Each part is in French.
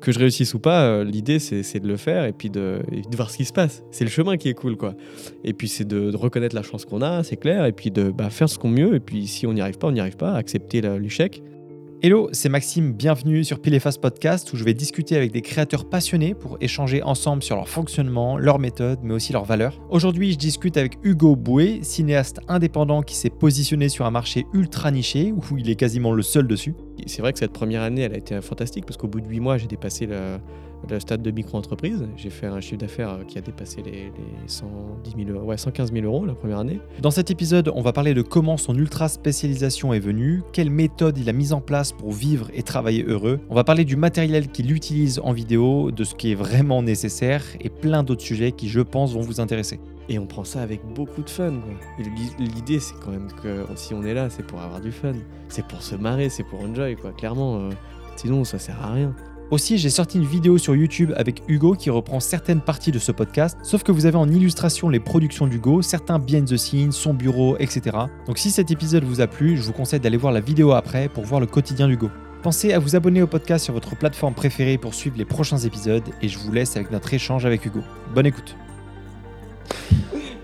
que je réussisse ou pas, euh, l'idée c'est de le faire et puis de, voir ce qui se passe. C'est le chemin qui est cool, quoi. Et puis c'est de, de, reconnaître la chance qu'on a, c'est clair, et puis de bah, faire ce qu'on mieux. Et puis si on n'y arrive pas, on n'y arrive pas, accepter l'échec. Hello, c'est Maxime, bienvenue sur Pile Podcast où je vais discuter avec des créateurs passionnés pour échanger ensemble sur leur fonctionnement, leurs méthodes, mais aussi leurs valeurs. Aujourd'hui, je discute avec Hugo Boué, cinéaste indépendant qui s'est positionné sur un marché ultra niché où il est quasiment le seul dessus. C'est vrai que cette première année, elle a été fantastique parce qu'au bout de 8 mois, j'ai dépassé le, le stade de micro-entreprise. J'ai fait un chiffre d'affaires qui a dépassé les, 110 000 ouais, 115 000 euros la première année. Dans cet épisode, on va parler de comment son ultra spécialisation est venue, quelle méthode il a mise en place pour vivre et travailler heureux. On va parler du matériel qu'il utilise en vidéo, de ce qui est vraiment nécessaire et plein d'autres sujets qui, je pense, vont vous intéresser. Et on prend ça avec beaucoup de fun. L'idée, c'est quand même que si on est là, c'est pour avoir du fun. C'est pour se marrer, c'est pour enjoy, quoi. Clairement, euh, sinon, ça sert à rien. Aussi, j'ai sorti une vidéo sur YouTube avec Hugo qui reprend certaines parties de ce podcast, sauf que vous avez en illustration les productions d'Hugo, certains behind the scenes, son bureau, etc. Donc si cet épisode vous a plu, je vous conseille d'aller voir la vidéo après pour voir le quotidien d'Hugo. Pensez à vous abonner au podcast sur votre plateforme préférée pour suivre les prochains épisodes et je vous laisse avec notre échange avec Hugo. Bonne écoute.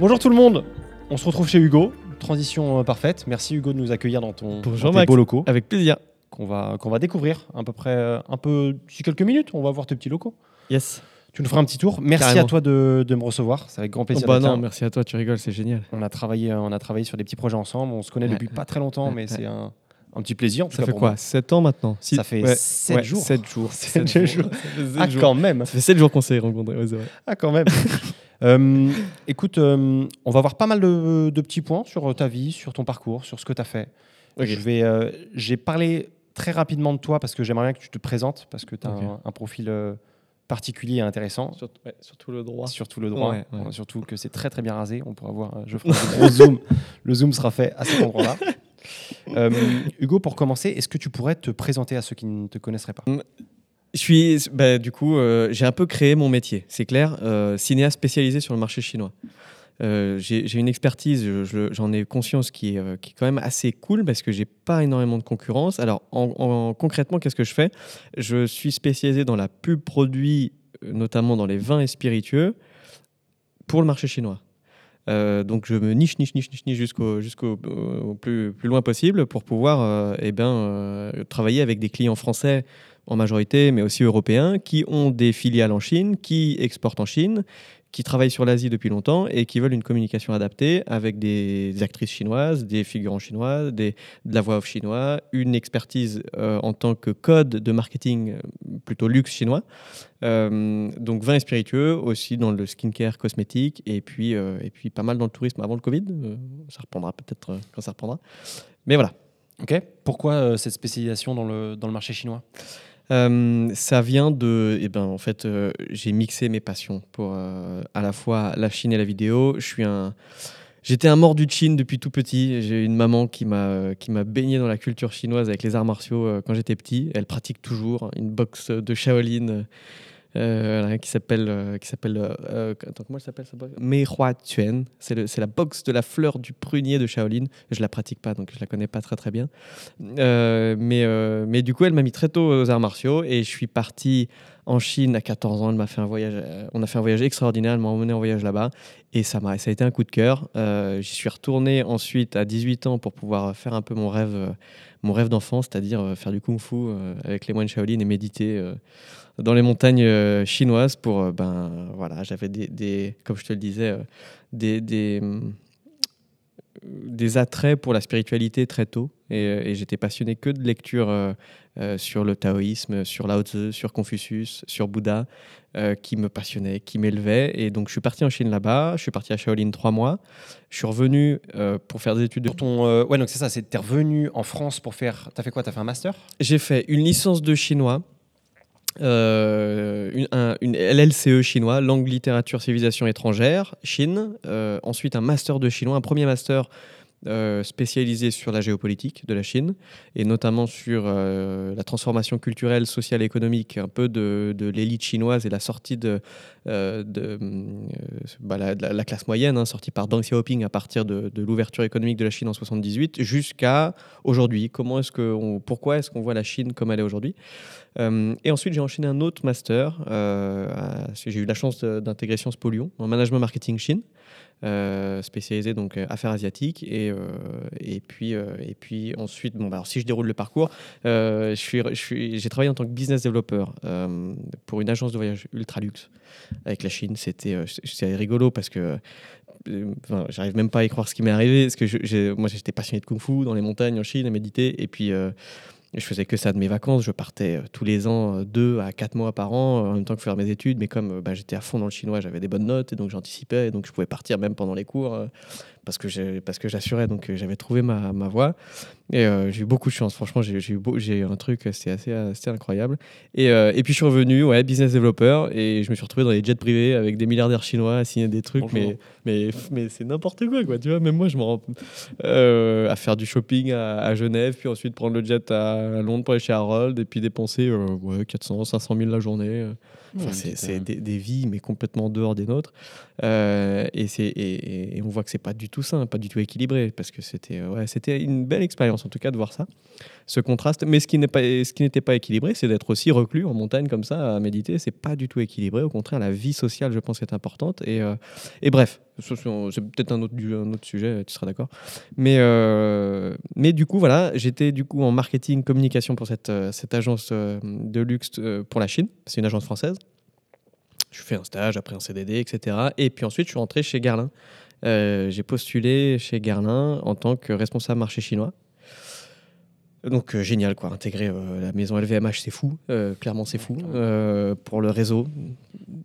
Bonjour tout le monde, on se retrouve chez Hugo. Transition euh, parfaite. Merci Hugo de nous accueillir dans ton Bonjour dans tes beaux locaux. Avec plaisir qu'on va, qu'on va découvrir à peu près euh, un peu d'ici quelques minutes. On va voir tes petits locaux. Yes. Tu nous feras un petit tour. Merci à toi de, de, me recevoir. C'est avec grand plaisir. Oh bah non, merci à toi, tu rigoles, c'est génial. On a, travaillé, on a travaillé sur des petits projets ensemble. On se connaît depuis pas très longtemps, mais c'est un, un, petit plaisir. Ça fait quoi 7 ans maintenant Ça fait 7 jours. 7 jours. 7 jours. Ah, quand même. Ça fait 7 jours qu'on s'est rencontrés. ah, quand même. euh, écoute, euh, on va voir pas mal de, de, petits points sur ta vie, sur ton parcours, sur ce que tu as fait. Je vais, euh, j'ai parlé très rapidement de toi parce que j'aimerais bien que tu te présentes parce que tu as un, profil euh, particulier et intéressant. surtout le droit. Surtout le droit. Surtout que c'est très très bien rasé. On pourra voir. Euh, je ferai un gros zoom. Le zoom sera fait à cet endroit-là. Euh, Hugo, pour commencer, est-ce que tu pourrais te présenter à ceux qui ne te connaisseraient pas? Je suis, bah, du coup, j'ai un peu créé mon métier, c'est clair, cinéaste spécialisé sur le marché chinois. Euh, j'ai une expertise, j'en ai conscience qui est, euh, qui est, quand même assez cool parce que j'ai pas énormément de concurrence. Alors, en, concrètement, qu'est-ce que je fais? Je suis spécialisé dans la pub produit, euh, notamment dans les vins et spiritueux, pour le marché chinois. donc je me niche, niche, niche, niche, niche jusqu'au plus loin possible pour pouvoir eh ben, travailler avec des clients français en majorité, mais aussi européens, qui ont des filiales en Chine, qui exportent en Chine, qui travaillent sur l'Asie depuis longtemps et qui veulent une communication adaptée avec des actrices chinoises, des figurants chinois, des, de la voix off chinois, une expertise euh, en tant que code de marketing euh, plutôt luxe chinois. Euh, donc vin et spiritueux, aussi dans le skincare cosmétique et puis, et puis pas mal dans le tourisme avant le Covid. ça reprendra peut-être quand ça reprendra. Mais voilà. Ok. Pourquoi cette spécialisation dans le, dans le marché chinois? Euh, ça vient de, eh ben, en fait, euh, j'ai mixé mes passions pour euh, à la fois la Chine et la vidéo. Je suis un, j'étais un mort du Chine depuis tout petit. J'ai une maman qui m'a qui m'a baigné dans la culture chinoise avec les arts martiaux quand j'étais petit. Elle pratique toujours une boxe de Shaolin euh, qui s'appelle euh, qui s'appelle euh, comment elle s'appelle Tuan. C'est la boxe de la fleur du prunier de Shaolin. Je la pratique pas donc je la connais pas très très bien. mais mais du coup elle m'a mis très tôt aux arts martiaux et je suis parti en Chine à 14 ans. Elle m'a fait un voyage. On a fait un voyage extraordinaire. Elle m'a emmené en voyage là-bas et ça m'a ça a été un coup de cœur. J'y suis retourné ensuite à 18 ans pour pouvoir faire un peu mon rêve mon rêve d'enfant, c'est-à-dire faire du kung-fu avec les moines Shaolin et méditer dans les montagnes euh, chinoises pour, euh, ben voilà, j'avais des, des, comme je te le disais, euh, des, des, des, attraits pour la spiritualité très tôt. Et, j'étais passionné que de lecture sur le taoïsme, sur Lao Tzu, sur Confucius, sur Bouddha, qui me passionnait, qui m'élevait. Et donc je suis parti en Chine là-bas, je suis parti à Shaolin trois mois. Je suis revenu pour faire des études. De... ton, ouais, donc c'est ça, c'est es revenu en France pour faire. T'as fait quoi? T'as fait un master? J'ai fait une licence de chinois euh, une, une, LLCE chinois, langue, littérature, civilisation étrangère, Chine. Euh, ensuite, un master de chinois, un premier master euh, spécialisé sur la géopolitique de la Chine et notamment sur euh, la transformation culturelle, sociale et économique un peu de, de l'élite chinoise et la sortie de, euh, de bah, la, la- la classe moyenne, hein, sortie par Deng Xiaoping à partir de, de l'ouverture économique de la Chine en 78 jusqu'à aujourd'hui. Comment est-ce que on- pourquoi est-ce qu'on voit la Chine comme elle est aujourd'hui? Et ensuite, j'ai enchaîné un autre master. j'ai eu la chance d'intégrer Sciences Po Lyon en management marketing Chine. Euh, spécialisé donc euh, affaires asiatiques et, euh, et puis et puis ensuite bon bah, alors si je déroule le parcours je suis je suis j'ai travaillé en tant que business developer euh, pour une agence de voyage ultra luxe avec la Chine. C'était c'est rigolo parce que j'arrive même pas à y croire ce qui m'est arrivé parce que je- moi j'étais passionné de kung-fu dans les montagnes en Chine à méditer et puis je faisais que ça de mes vacances. Je partais euh, tous les ans, euh, deux à quatre mois par an, euh, en même temps que faire mes études. Mais comme bah, j'étais à fond dans le chinois, j'avais des bonnes notes et donc j'anticipais. Donc je pouvais partir même pendant les cours parce que j'ai- parce que j'assurais. Donc euh, j'avais trouvé ma, ma voie. Et euh, j'ai eu beaucoup de chance. Franchement, j'ai j'ai eu, beau- j'ai eu un truc, euh, c'était assez, assez incroyable. Et, euh, et puis je suis revenu, ouais, business developer. Et je me suis retrouvé dans les jets privés avec des milliardaires chinois à signer des trucs. Bonjour. Mais, mais, mais c'est n'importe quoi, quoi. Tu vois, même moi, je me rends euh, à faire du shopping à, à Genève, puis ensuite prendre le jet à Londres pour aller chez Harold, et puis dépenser ouais, 400, 500 000 la journée. Enfin, c'est des, des vies, mais complètement en dehors des nôtres. Euh, et, et, et on voit que c'est pas du tout sain, pas du tout équilibré, parce que c'était ouais, c'était une belle expérience, en tout cas, de voir ça, ce contraste. Mais ce qui n'était pas équilibré, c'est d'être aussi reclus en montagne comme ça à méditer. C'est pas du tout équilibré. Au contraire, la vie sociale, je pense, est importante. Et, euh, bref, c'est peut-être un autre, sujet, tu seras d'accord. Mais, euh, mais du coup, voilà, j'étais du coup en marketing, communication pour cette, euh, agence de luxe pour la Chine. C'est une agence française. Je fais un stage, après un CDD, etc. Et puis ensuite, je suis rentré chez. Euh, j'ai postulé chez Guerlain en tant que responsable marché chinois. Donc euh, génial quoi, intégrer euh, la maison LVMH c'est fou, Euh, clairement c'est fou. Pour le réseau,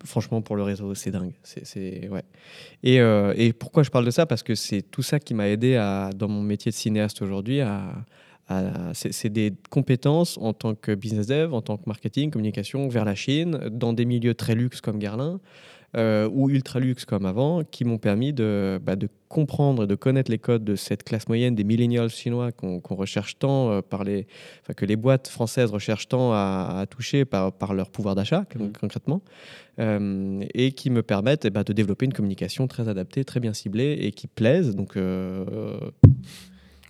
franchement pour le réseau c'est dingue. C'est, ouais. Et, et pourquoi je parle de ça? Parce que c'est tout ça qui m'a aidé à, dans mon métier de cinéaste aujourd'hui à, à- c'est, des compétences en tant que business dev, en tant que marketing, communication vers la Chine, dans des milieux très luxe comme Guerlain. Euh, ou ultra luxe comme avant, qui m'ont permis de, bah, de comprendre et de connaître les codes de cette classe moyenne des millennials chinois qu'on recherche tant euh, par les, que les boîtes françaises recherchent tant à, à toucher par, par leur pouvoir d'achat Mhm. concrètement, euh, et qui me permettent eh ben, de développer une communication très adaptée, très bien ciblée et qui plaise. Donc, euh,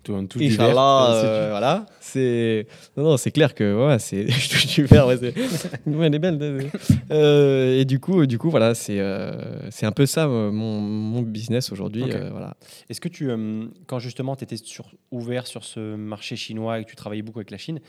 Tout, Inch'Allah, euh, voilà. C'est non, non, c'est clair que ouais, c'est je touche du verre, ouais, c'est- ouais, elle est belle. euh, euh, et du coup, du coup, voilà, c'est euh, c'est un peu ça euh, mon, mon business aujourd'hui. Voilà. Est-ce que tu, quand justement tu étais sur, ouvert sur ce marché chinois et que tu travaillais beaucoup avec la Chine,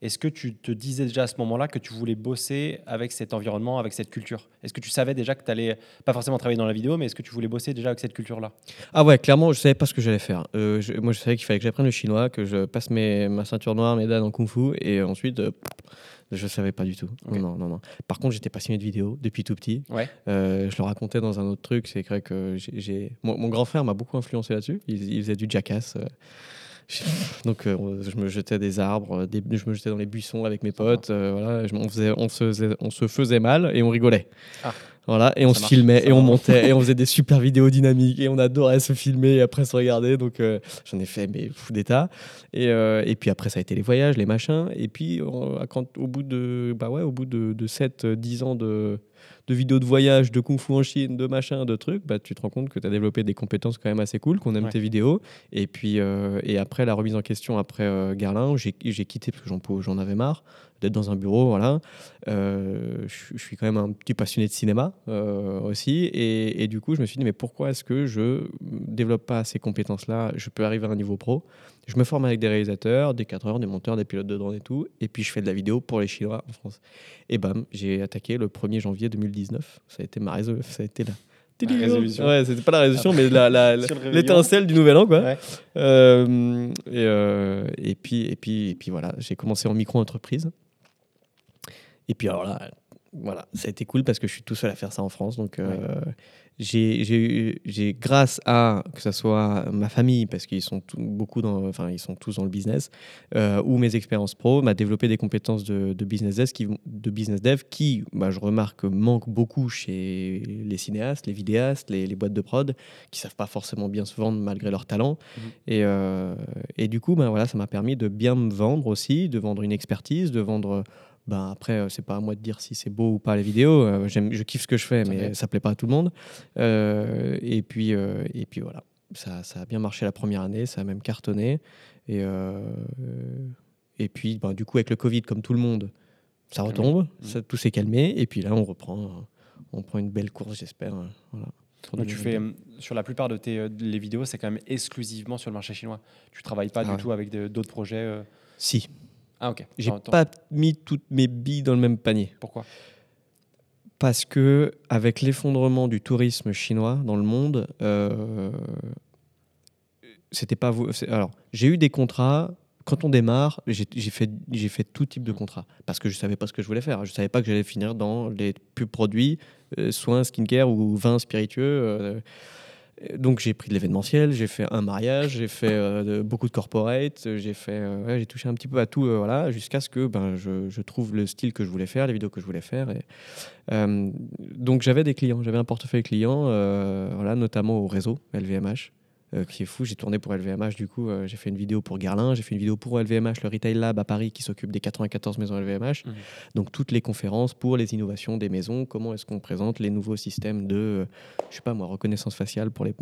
est-ce que tu te disais déjà à ce moment-là que tu voulais bosser avec cet environnement, avec cette culture? Est-ce que tu savais déjà que tu allais, pas forcément travailler dans la vidéo, mais est-ce que tu voulais bosser déjà avec cette culture-là? Ah ouais, clairement, je savais pas ce que j'allais faire. Je- moi, je savais qu'il fallait que j'apprenne le chinois, que je passe mes, ma ceinture noire, mes dames en kung-fu, et ensuite, euh, je savais pas du tout. Ok. Non, non, non. Par contre, j'étais passionné de vidéo depuis tout petit. Ouais. Euh, je le racontais dans un autre truc, c'est vrai que j'ai- mon, mon grand frère m'a beaucoup influencé là-dessus. Il, il faisait du jackass. euh. Donc euh, je me jetais des arbres, des- je me jetais dans les buissons avec mes potes. euh, voilà, je- on, faisait, on, se faisait, on se faisait mal et on rigolait. Ah. Voilà, et on Ça se marche, filmait et on montait et on faisait des super vidéos dynamiques et on adorait se filmer et après se regarder. Donc euh, j'en ai fait mais fou d'état. Et, euh, et puis après ça a été les voyages, les machins. Et puis euh, quand, au bout de bah ouais, au bout de, de 7 10 ans de de vidéos de voyage, de kung fu en Chine, de machin, de trucs, bah, tu te rends compte que tu as développé des compétences quand même assez cool, qu'on aime Ouais. tes vidéos. Et puis, euh, et après la remise en question, après Garlin, j'ai quitté parce que j'en avais marre d'être dans un bureau. Voilà. Euh, je je suis quand même un petit passionné de cinéma euh, aussi. Et, et du coup, je me suis dit, mais pourquoi est-ce que je développe pas ces compétences-là? Je peux arriver à un niveau pro. Je me forme avec des réalisateurs, des cadreurs, des monteurs, des pilotes de drone et tout. Et puis, je fais de la vidéo pour les Chinois en France. Et bam, j'ai attaqué le 1er janvier 2019. Ça a été ma résolution. Ça a été la. Ouais, c'était pas la résolution, mais le réveillon. l'étincelle du nouvel an, quoi. Ouais. Euh, et, euh, et puis, et puis, et puis voilà, j'ai commencé en micro-entreprise. Et puis alors là, voilà, ça a été cool parce que je suis tout seul à faire ça en France. Donc, euh, j'ai, j'ai, grâce à que ce soit ma famille, parce qu'ils sont beaucoup dans, enfin, ils sont tous dans le business, euh, ou mes expériences pro, m'a développé des compétences de, de, business dev qui, de business dev qui, bah, je remarque, manquent beaucoup chez les cinéastes, les vidéastes, les, les boîtes de prod, qui savent pas forcément bien se vendre malgré leur talent. Mmh. Et, euh, et du coup, bah, voilà, ça m'a permis de bien me vendre aussi, de vendre une expertise, de vendre ben après, euh, c'est pas à moi de dire si c'est beau ou pas les vidéos. Euh, j'aime, je kiffe ce que je fais, mais ça plaît pas à tout le monde. Euh, et, puis, et puis voilà, ça, ça, a bien marché la première année, ça a même cartonné. Et, et puis, ben, du coup, avec le Covid, comme tout le monde, ça retombe, mmh. ça, tout s'est calmé. Et puis là, on reprend, on prend une belle course, j'espère. Voilà. tu fais sur la plupart de tes les vidéos, c'est quand même exclusivement sur le marché chinois. Tu travailles pas ah du tout avec d'autres projets. Si, ah ok. J'ai pas mis toutes mes billes dans le même panier. Pourquoi? Parce que avec l'effondrement du tourisme chinois dans le monde, euh, c'était pas vous. Alors j'ai eu des contrats. Quand on démarre, j'ai fait, fait tout type de contrats parce que je savais pas ce que je voulais faire. Je savais pas que j'allais finir dans les pubs produits, euh, soins skincare ou vins spiritueux. Euh, donc j'ai pris de l'événementiel, j'ai fait un mariage, j'ai fait euh, beaucoup de corporate, j'ai fait, euh, j'ai touché un petit peu à tout, euh, voilà, jusqu'à ce que ben, je, trouve le style que je voulais faire, les vidéos que je voulais faire. Donc j'avais des clients, j'avais un portefeuille client, voilà, notamment au réseau LVMH. Euh, qui est fou. J'ai tourné pour LVMH, du coup, euh, j'ai fait une vidéo pour Guerlain, j'ai fait une vidéo pour LVMH, le Retail Lab à Paris qui s'occupe des 94 maisons LVMH. Donc, toutes les conférences pour les innovations des maisons, comment est-ce qu'on présente les nouveaux systèmes de, euh, je sais pas moi, reconnaissance faciale pour les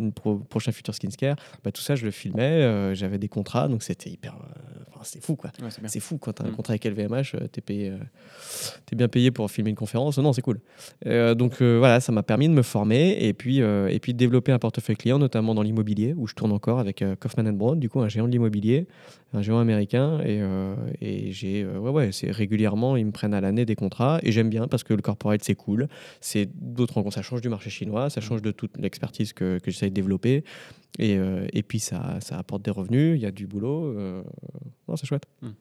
prochains futurs skincare. Bah, tout ça, je le filmais, j'avais des contrats, donc c'était hyper. Enfin, c'est fou, quoi. c'est fou quand tu as un mhm. contrat avec LVMH, tu es, payé, es bien payé pour filmer une conférence. Non, c'est cool. donc, voilà, ça m'a permis de me former et puis, et puis de développer un portefeuille client, notamment dans l'immobilier où je tourne encore avec euh, Kaufman Broad, du coup, un géant de l'immobilier, un géant américain. Et, euh, et j'ai, euh, ouais, ouais, c'est régulièrement, ils me prennent à l'année des contrats. Et j'aime bien parce que le corporate, c'est cool. C'est d'autres rencontres, ça change du marché chinois, ça change de toute l'expertise que, que j'essaie de développer. Et, et puis, ça, ça, apporte des revenus, il y a du boulot. non, c'est chouette. Hmm.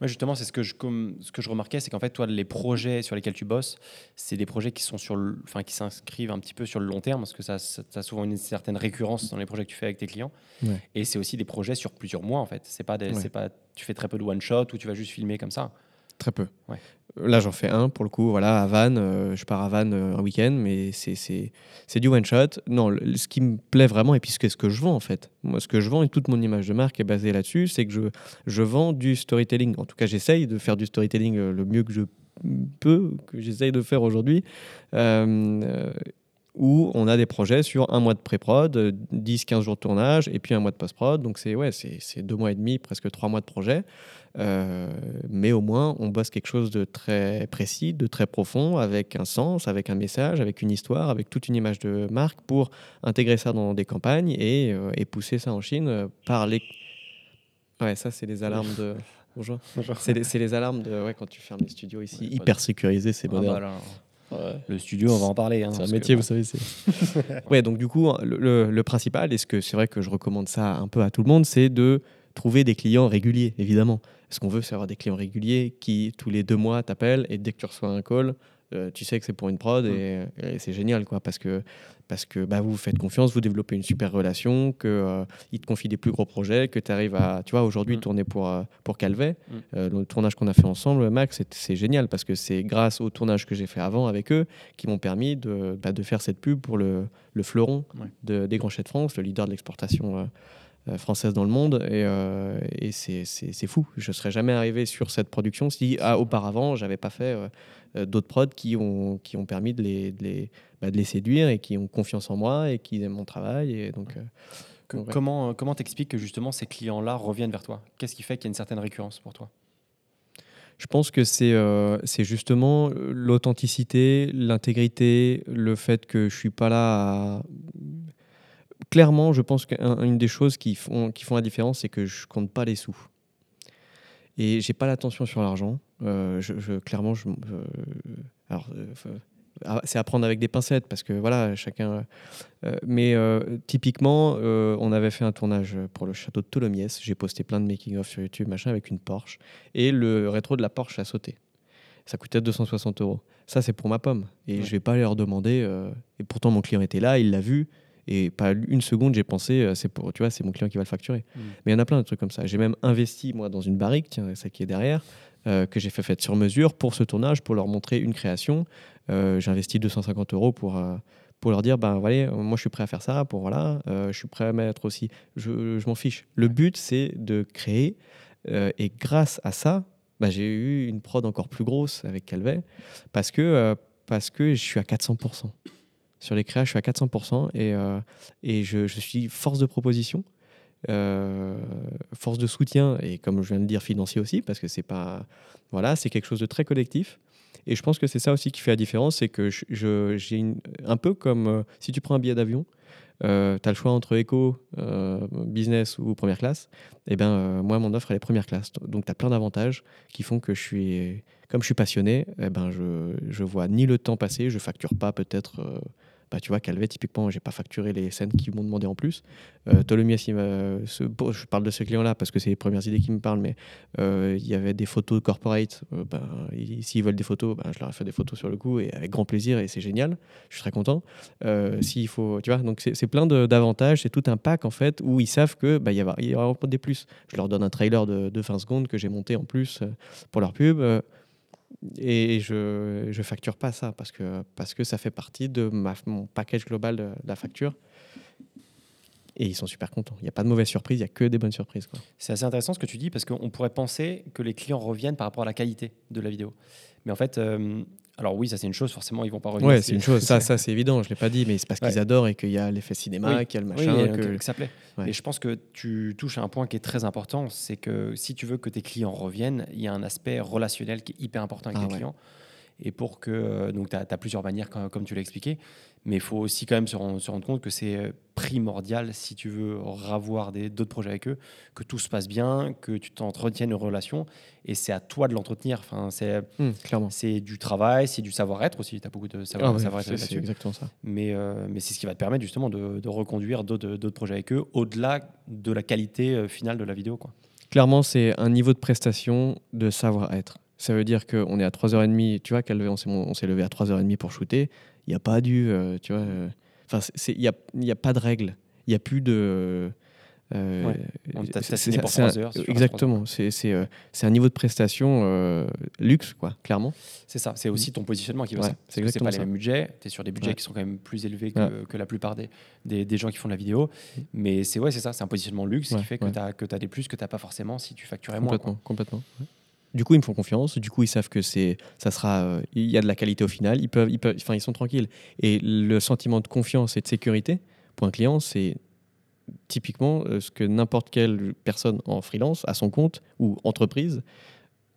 Ouais, justement, c'est ce que je, comme, ce que je remarquais, c'est qu'en fait, toi, les projets sur lesquels tu bosses, c'est des projets qui sont sur, enfin, qui s'inscrivent un petit peu sur le long terme, parce que ça, ça, a souvent une certaine récurrence dans les projets que tu fais avec tes clients. Et c'est aussi des projets sur plusieurs mois, en fait. C'est pas, des, c'est pas, tu fais très peu de one shot ou tu vas juste filmer comme ça. Très peu. Là, j'en fais un pour le coup. Voilà, à Vannes, euh, je pars à Vannes euh, un week-end, mais c'est du one shot. Non, ce qui me plaît vraiment, et puis ce que, je vends en fait, moi, ce que je vends et toute mon image de marque est basée là-dessus, c'est que je, je vends du storytelling. En tout cas, j'essaye de faire du storytelling euh, le mieux que je peux, que j'essaye de faire aujourd'hui. où on a des projets sur un mois de pré-prod, 10-15 jours de tournage, et puis un mois de post-prod. Donc, c'est ouais, deux mois et demi, presque trois mois de projet. Euh, mais au moins, on bosse quelque chose de très précis, de très profond, avec un sens, avec un message, avec une histoire, avec toute une image de marque pour intégrer ça dans des campagnes et, euh, et pousser ça en Chine euh, par les. Ouais, ça, c'est les alarmes de. Bonjour. C'est les, les, alarmes de ouais, quand tu fermes les studios ici, hyper sécurisés, c'est ah moderne. Bah le studio, on va en parler. Hein, c'est un métier, vous savez. ouais, donc du coup, le, le principal, et ce que c'est vrai que je recommande ça un peu à tout le monde, c'est de trouver des clients réguliers, évidemment. Ce qu'on veut, c'est avoir des clients réguliers qui, tous les deux mois, t'appellent et dès que tu reçois un call, euh, tu sais que c'est pour une prod et, mm. c'est génial, quoi, parce que, parce que bah, vous vous faites confiance, vous développez une super relation, qu'ils euh, te confient des plus gros projets, que tu arrives à, tu vois, aujourd'hui, mm. tourner pour, euh, pour Calvet. Mm. le tournage qu'on a fait ensemble, Max, c'est génial parce que c'est grâce au tournage que j'ai fait avant avec eux qui m'ont permis de, bah, de faire cette pub pour le, le fleuron de, des Grands Chais de France, le leader de l'exportation euh, française dans le monde et, euh, et c'est fou. Je serais jamais arrivé sur cette production si ah, auparavant j'avais pas fait euh, d'autres prods qui ont, qui ont permis de les, de les, bah, de, les, séduire et qui ont confiance en moi et qui aiment mon travail. Et donc, Comment comment t'expliques que justement ces clients-là reviennent vers toi? Qu'est-ce qui fait qu'il y a une certaine récurrence pour toi? Je pense que c'est c'est justement l'authenticité, l'intégrité, le fait que je suis pas là à clairement, je pense qu'une des choses qui font, qui font la différence, c'est que je compte pas les sous. Et j'ai pas l'attention sur l'argent. Euh, je, clairement, je, alors, euh, ah, c'est à prendre avec des pincettes parce que voilà, chacun. Euh, mais typiquement, on avait fait un tournage pour le château de Tholomyès. J'ai posté plein de making-of sur YouTube, machin, avec une Porsche. Et le rétro de la Porsche a sauté. ça coûtait 260 euros. Ça, c'est pour ma pomme. Et Ouais. je vais pas leur demander. euh, et pourtant, mon client était là, il l'a vu. Et pas une seconde, j'ai pensé, euh, c'est pour, tu vois, c'est mon client qui va le facturer. Mm. Mais il y en a plein de trucs comme ça. J'ai même investi, moi, dans une barrique, tiens, celle qui est derrière, euh, que j'ai fait faite sur mesure pour ce tournage, pour leur montrer une création. Euh, j'ai investi 250 euros pour, euh, pour leur dire, ben voilà, moi je suis prêt à faire ça, pour voilà, euh, je suis prêt à mettre aussi. Je, je m'en fiche. Le but, c'est de créer. euh, et grâce à ça, bah, j'ai eu une prod encore plus grosse avec Calvet, parce que, euh, parce que je suis à 400%. Sur les créas, je suis à 400% et, euh, et je, suis force de proposition, euh, force de soutien et comme je viens de dire, financier aussi, parce que c'est pas. Voilà, c'est quelque chose de très collectif. Et je pense que c'est ça aussi qui fait la différence, c'est que je- j'ai un peu comme euh, si tu prends un billet d'avion, tu as le choix entre éco, euh, business ou première classe. Et ben euh, moi, mon offre, elle est première classe. Donc, tu as plein d'avantages qui font que je suis, comme je suis passionné, eh ben, je, je vois ni le temps passer, je facture pas peut-être. Bah, tu vois, Calvet, typiquement, j'ai pas facturé les scènes qu'ils m'ont demandé en plus. Euh, ce- je parle de ce client-là parce que c'est les premières idées qui me parlent, mais euh, il y avait des photos corporate. euh, ben, ils- S'ils veulent des photos, ben, je leur ai fait des photos sur le coup et avec grand plaisir et c'est génial. Je suis très content. Euh, S'il faut, tu vois, donc c'est plein d'avantages. C'est tout un pack en fait où ils savent que bah, il y, aura- il y aura des plus. Je leur donne un trailer de, de 20 secondes que j'ai monté en plus euh, pour leur pub. Et je je facture pas ça parce que, parce que ça fait partie de mon package global de, la facture. Et ils sont super contents. Il n'y a pas de mauvaise surprise, il n'y a que des bonnes surprises. C'est assez intéressant ce que tu dis parce qu'on pourrait penser que les clients reviennent par rapport à la qualité de la vidéo. Mais en fait, euh, alors oui, ça c'est une chose, forcément, ils vont pas revenir. Ouais, c'est une chose, ça, ça c'est évident, je ne l'ai pas dit, mais c'est parce qu'ils Ouais. adorent et qu'il y a l'effet cinéma, Oui. qu'il y a le Oui, machin. et, que... que, que ça plaît. Ouais. Et je pense que tu touches à un point qui est très important, c'est que si tu veux que tes clients reviennent, il y a un aspect relationnel qui est hyper important avec Ah tes ouais. clients. Et pour que, euh, donc tu as, plusieurs manières, comme, comme tu l'as expliqué, mais il faut aussi quand même se rendre, se rendre compte que c'est euh, primordial si tu veux ravoir d'autres projets avec eux, que tout se passe bien, que tu t'entretiennes une relation, et c'est à toi de l'entretenir. Enfin, c'est c'est du travail, c'est du savoir-être aussi. Tu as beaucoup de Ah savoir-être c'est là-dessus. exactement ça. Mais, euh, mais c'est ce qui va te permettre justement de, de reconduire d'autres projets avec eux, au-delà de la qualité finale de la vidéo. Quoi. Clairement, c'est un niveau de prestation de savoir-être. Ça veut dire qu'on est à 3h30, tu vois, on s'est on s'est levé à 3h30 pour shooter. Il n'y a pas dû, euh, tu vois, euh, enfin, il n'y a, il y a pas de règles. Il n'y a plus de. euh, Ouais. On t'a- pour c'est un- trois heures, si tu restes Exactement. C'est euh, c'est un niveau de prestation euh, luxe, quoi, clairement. C'est ça, c'est aussi ton positionnement qui veut Ouais, ça. c'est pas ça. les mêmes budgets, tu es sur des budgets Ouais. qui sont quand même plus élevés que, la plupart des, des, des gens qui font de la vidéo. Mais c'est ouais, c'est ça, c'est un positionnement luxe qui fait que tu as, des plus que tu n'as pas forcément si tu facturais moins. Quoi. complètement. Du coup, ils me font confiance. Du coup, ils savent que c'est, ça sera, euh, il y a de la qualité au final. Ils peuvent, ils peuvent, enfin, ils sont tranquilles. Et le sentiment de confiance et de sécurité pour un client, c'est typiquement euh, ce que n'importe quelle personne en freelance, à son compte ou entreprise,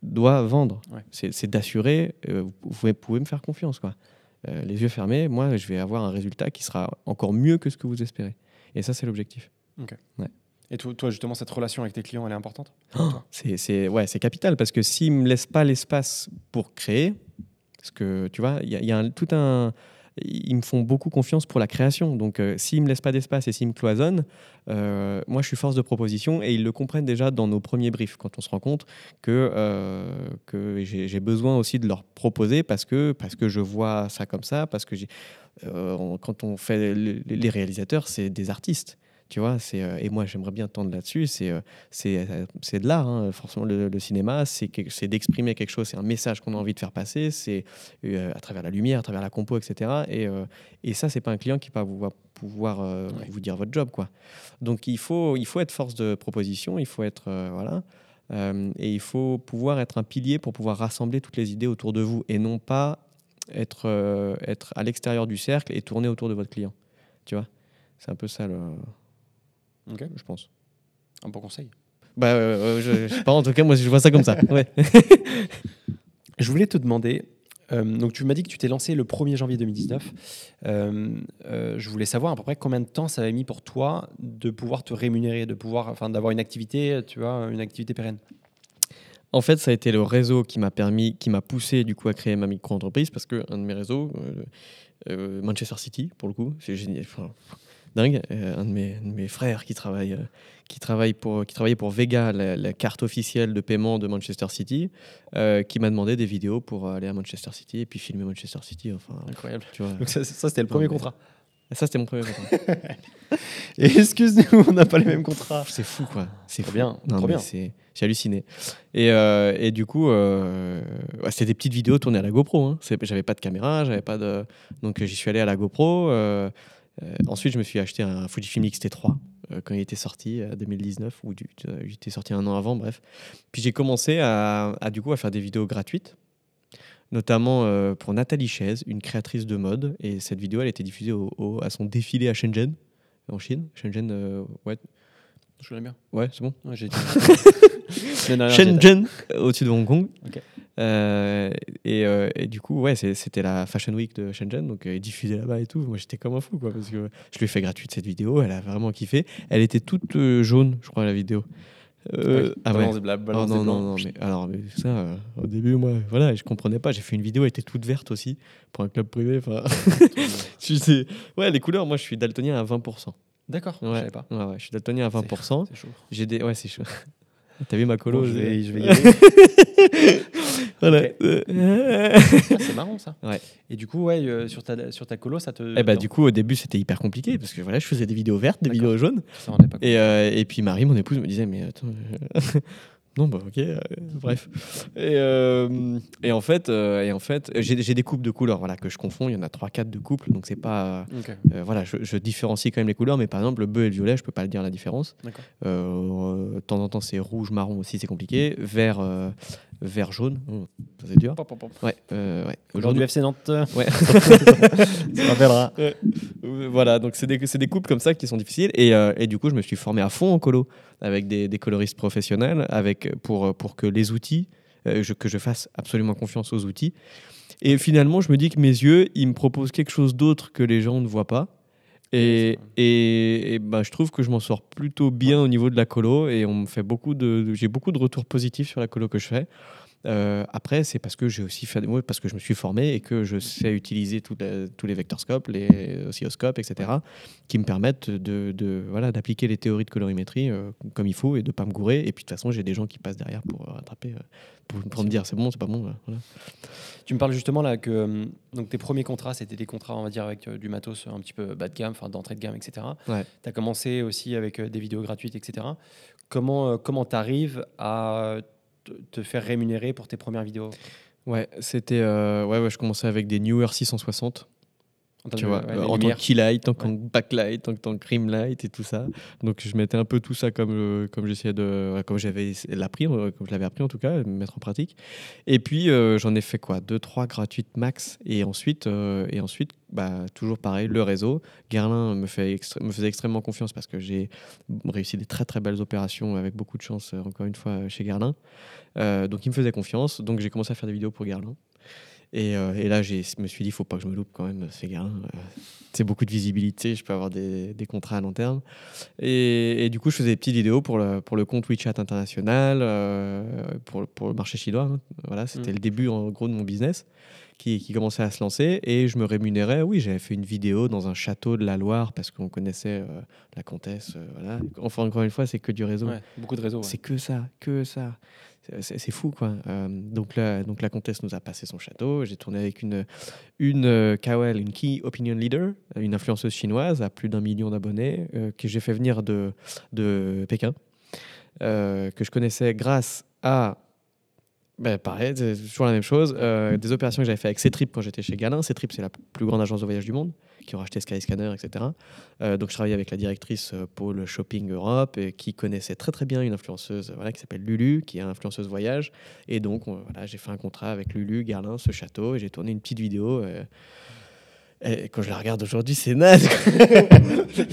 doit vendre. Ouais. C'est, d'assurer, euh, vous pouvez, me faire confiance, quoi. Les yeux fermés, moi, je vais avoir un résultat qui sera encore mieux que ce que vous espérez. Et ça, c'est l'objectif. Et toi, toi, justement, cette relation avec tes clients, elle est importante C'est, c'est, ouais, c'est capital parce que s'ils ne me laissent pas l'espace pour créer, parce que tu vois, il y a, il y a un- tout un. Ils me font beaucoup confiance pour la création. Donc, euh, s'ils ne me laissent pas d'espace et s'ils me cloisonnent, euh, moi, je suis force de proposition et ils le comprennent déjà dans nos premiers briefs quand on se rend compte que, euh, que j'ai, besoin aussi de leur proposer parce que, parce que je vois ça comme ça, parce que j'ai, euh, on- quand on fait les réalisateurs, c'est des artistes. Tu vois, c'est, euh, et moi j'aimerais bien tendre là-dessus. C'est, euh, c'est, euh, c'est de l'art, hein. forcément le, le cinéma, c'est, c'est d'exprimer quelque chose, c'est un message qu'on a envie de faire passer, c'est à travers la lumière, à travers la compo, etc. Et, et ça, c'est pas un client qui va pouvoir euh, Ouais. vous dire votre job, quoi. Donc il faut, il faut être force de proposition, il faut être euh, voilà, Euh, et il faut pouvoir être un pilier pour pouvoir rassembler toutes les idées autour de vous et non pas être, être à l'extérieur du cercle et tourner autour de votre client. Tu vois, c'est un peu ça le, Ok, je pense. un bon conseil. Bah, euh, je, je sais pas, en tout cas, moi, je vois ça comme ça. Ouais. Je voulais te demander, euh, donc tu m'as dit que tu t'es lancé le 1er janvier 2019. Euh, euh, je voulais savoir à peu près combien de temps ça avait mis pour toi de pouvoir te rémunérer, de pouvoir, enfin, d'avoir une activité, tu vois, une activité pérenne. En fait, ça a été le réseau qui m'a permis, qui m'a poussé du coup à créer ma micro-entreprise parce que un de mes réseaux, euh, euh, Manchester City, pour le coup, c'est génial. Enfin, dingue. Euh, un de mes, de mes frères qui travaille, euh, qui travaille pour, qui travaillait pour Vega, la, la carte officielle de paiement de Manchester City, euh, qui m'a demandé des vidéos pour aller à Manchester City et puis filmer Manchester City. Enfin, Incroyable. tu vois. Donc ça, ça, c'était le premier contrat. Ça, c'était mon premier contrat. Et excuse-nous, on n'a pas les mêmes contrats. c'est fou, quoi. C'est bien, Non, trop bien. c'est- J'ai halluciné. Et, euh, et du coup, euh, ouais, c'était des petites vidéos tournées à la GoPro. Hein. J'avais pas de caméra, j'avais pas de. Donc j'y suis allé à la GoPro. euh, ensuite, je me suis acheté un Fujifilm X-T3 euh, quand il était sorti, en 2019, ou euh, il était sorti un an avant, bref. Puis j'ai commencé à, à, du coup à faire des vidéos gratuites, notamment euh, pour Nathalie Chaise, une créatrice de mode. Et cette vidéo, elle était diffusée au- au- à son défilé à Shenzhen, en Chine. Shenzhen, euh, ouais, Je connais bien. ouais, c'est bon. Ouais, Shenzhen, euh, au-dessus de Hong Kong. Ok. Euh, et, euh, et du coup, ouais, c'était la Fashion Week de Shenzhen, donc euh, diffusée là-bas et tout. Moi, j'étais comme un fou, quoi, parce que je lui ai fait gratuite cette vidéo. Elle a vraiment kiffé. Elle était toute euh, jaune, je crois, la vidéo. Euh, Ouais, ah ouais. balance Oh, balance des non, non, non, mais alors, mais ça, euh, au début, moi, voilà, je comprenais pas. J'ai fait une vidéo, elle était toute verte aussi, pour un club privé. Je sais- ouais, les couleurs, moi, je suis daltonien à 20%. D'accord, je Ouais, savais pas. ouais, ouais, je suis daltonien à 20%. C'est chaud. J'ai des, ouais, c'est chaud. T'as vu ma colo Bon, je, vais, je vais y aller. Voilà. Euh, Ah, c'est marrant ça. Ouais. Et du coup, ouais, euh, sur, ta, sur ta colo, ça te. Eh non, du coup, au début, c'était hyper compliqué parce que voilà, je faisais des vidéos vertes, des vidéos jaunes. rendais pas. Et, euh, et puis Marie, mon épouse, me disait Mais attends, non, bah ok, euh, bref. Et, euh, et en fait, euh, et en fait j'ai des coupes de couleurs voilà, que je confonds. Il y en a 3-4 de couples, donc c'est pas. Voilà, je, je différencie quand même les couleurs, mais par exemple, le bleu et le violet, je peux pas le dire la différence. de temps en temps, c'est rouge, marron aussi, c'est compliqué. Vert, vert, jaune, Hum, ça c'est dur. Pop, pop, pop. Ouais, euh, ouais. Aujourd'hui, FC Nantes. Ouais. Ça rappellera. Voilà, donc c'est des, c'est des coupes comme ça qui sont difficiles. Et, euh, et du coup, je me suis formé à fond en colo avec des, des coloristes professionnels avec, pour, pour que les outils, euh, je- que je fasse absolument confiance aux outils. Et finalement, je me dis que mes yeux, ils me proposent quelque chose d'autre que les gens ne voient pas. Et, et, et ben, je trouve que je m'en sors plutôt bien au niveau de la colo et on me fait beaucoup de, de- j'ai beaucoup de retours positifs sur la colo que je fais. Euh, après, c'est parce que j'ai aussi fait, ouais, parce que je me suis formé et que je sais utiliser la- tous les vectorscopes, les oscilloscopes, etc., qui me permettent de, de- voilà, d'appliquer les théories de colorimétrie euh, comme il faut et de pas me gourer. Et puis de toute façon, j'ai des gens qui passent derrière pour rattraper, euh, pour, pour me dire c'est bon, c'est pas bon. euh, voilà. Tu me parles justement là que euh, donc tes premiers contrats, c'était des contrats, on va dire, avec euh, du matos un petit peu bas de gamme, enfin d'entrée de gamme, etc. Ouais. Tu as commencé aussi avec euh, des vidéos gratuites, etc. Comment euh, comment tu arrives à te, te faire rémunérer pour tes premières vidéos? Ouais, c'était, euh, ouais, ouais, je commençais avec des Newer 660. En termes tu vois, ouais, en tant que key light, en tant que backlight, en tant que rim light et tout ça. Donc je mettais un peu tout ça comme, euh, comme j'essayais de, comme j'avais l'appris, euh, comme je l'avais appris en tout cas, mettre en pratique. Et puis euh, j'en ai fait quoi, deux, trois gratuites max. Et ensuite, euh, et ensuite, bah toujours pareil, le réseau. Guerlain me fait extré- me faisait extrêmement confiance parce que j'ai réussi des très très belles opérations avec beaucoup de chance, encore une fois, chez Guerlain. Donc il me faisait confiance. Donc j'ai commencé à faire des vidéos pour Guerlain. Et, euh, et là, je me suis dit, il faut pas que je me loupe quand même, ces gars. Euh, c'est beaucoup de visibilité, je peux avoir des, des contrats à long terme. Et, et du coup, je faisais des petites vidéos pour le, pour le compte WeChat international, euh, pour, pour le marché chinois. hein. Voilà, c'était Mm. le début en gros de mon business qui, qui commençait à se lancer. Et je me rémunérais. Oui, j'avais fait une vidéo dans un château de la Loire parce qu'on connaissait euh, la comtesse. euh, voilà. Enfin, encore une fois, c'est que du réseau. Ouais, beaucoup de réseaux. ouais. C'est que ça, que ça. C'est- fou, quoi. Euh, donc, là, donc, la comtesse nous a passé son château. J'ai tourné avec une, une KOL, une Key Opinion Leader, une influenceuse chinoise à plus d'un million d'abonnés, que j'ai fait venir de, de Pékin, que je connaissais grâce à. Ben, pareil, c'est toujours la même chose. euh, des opérations que j'avais fait avec Ctrip quand j'étais chez Galin. Ctrip, c'est la plus grande agence de voyage du monde, qui ont racheté Skyscanner, etc. Euh, donc je travaillais avec la directrice euh, pôle shopping Europe qui connaissait très très bien une influenceuse voilà, qui s'appelle Lulu, qui est influenceuse voyage. Et donc on- voilà, j'ai fait un contrat avec Lulu, Garlin, ce château, et j'ai tourné une petite vidéo. Et quand je la regarde aujourd'hui, c'est naze.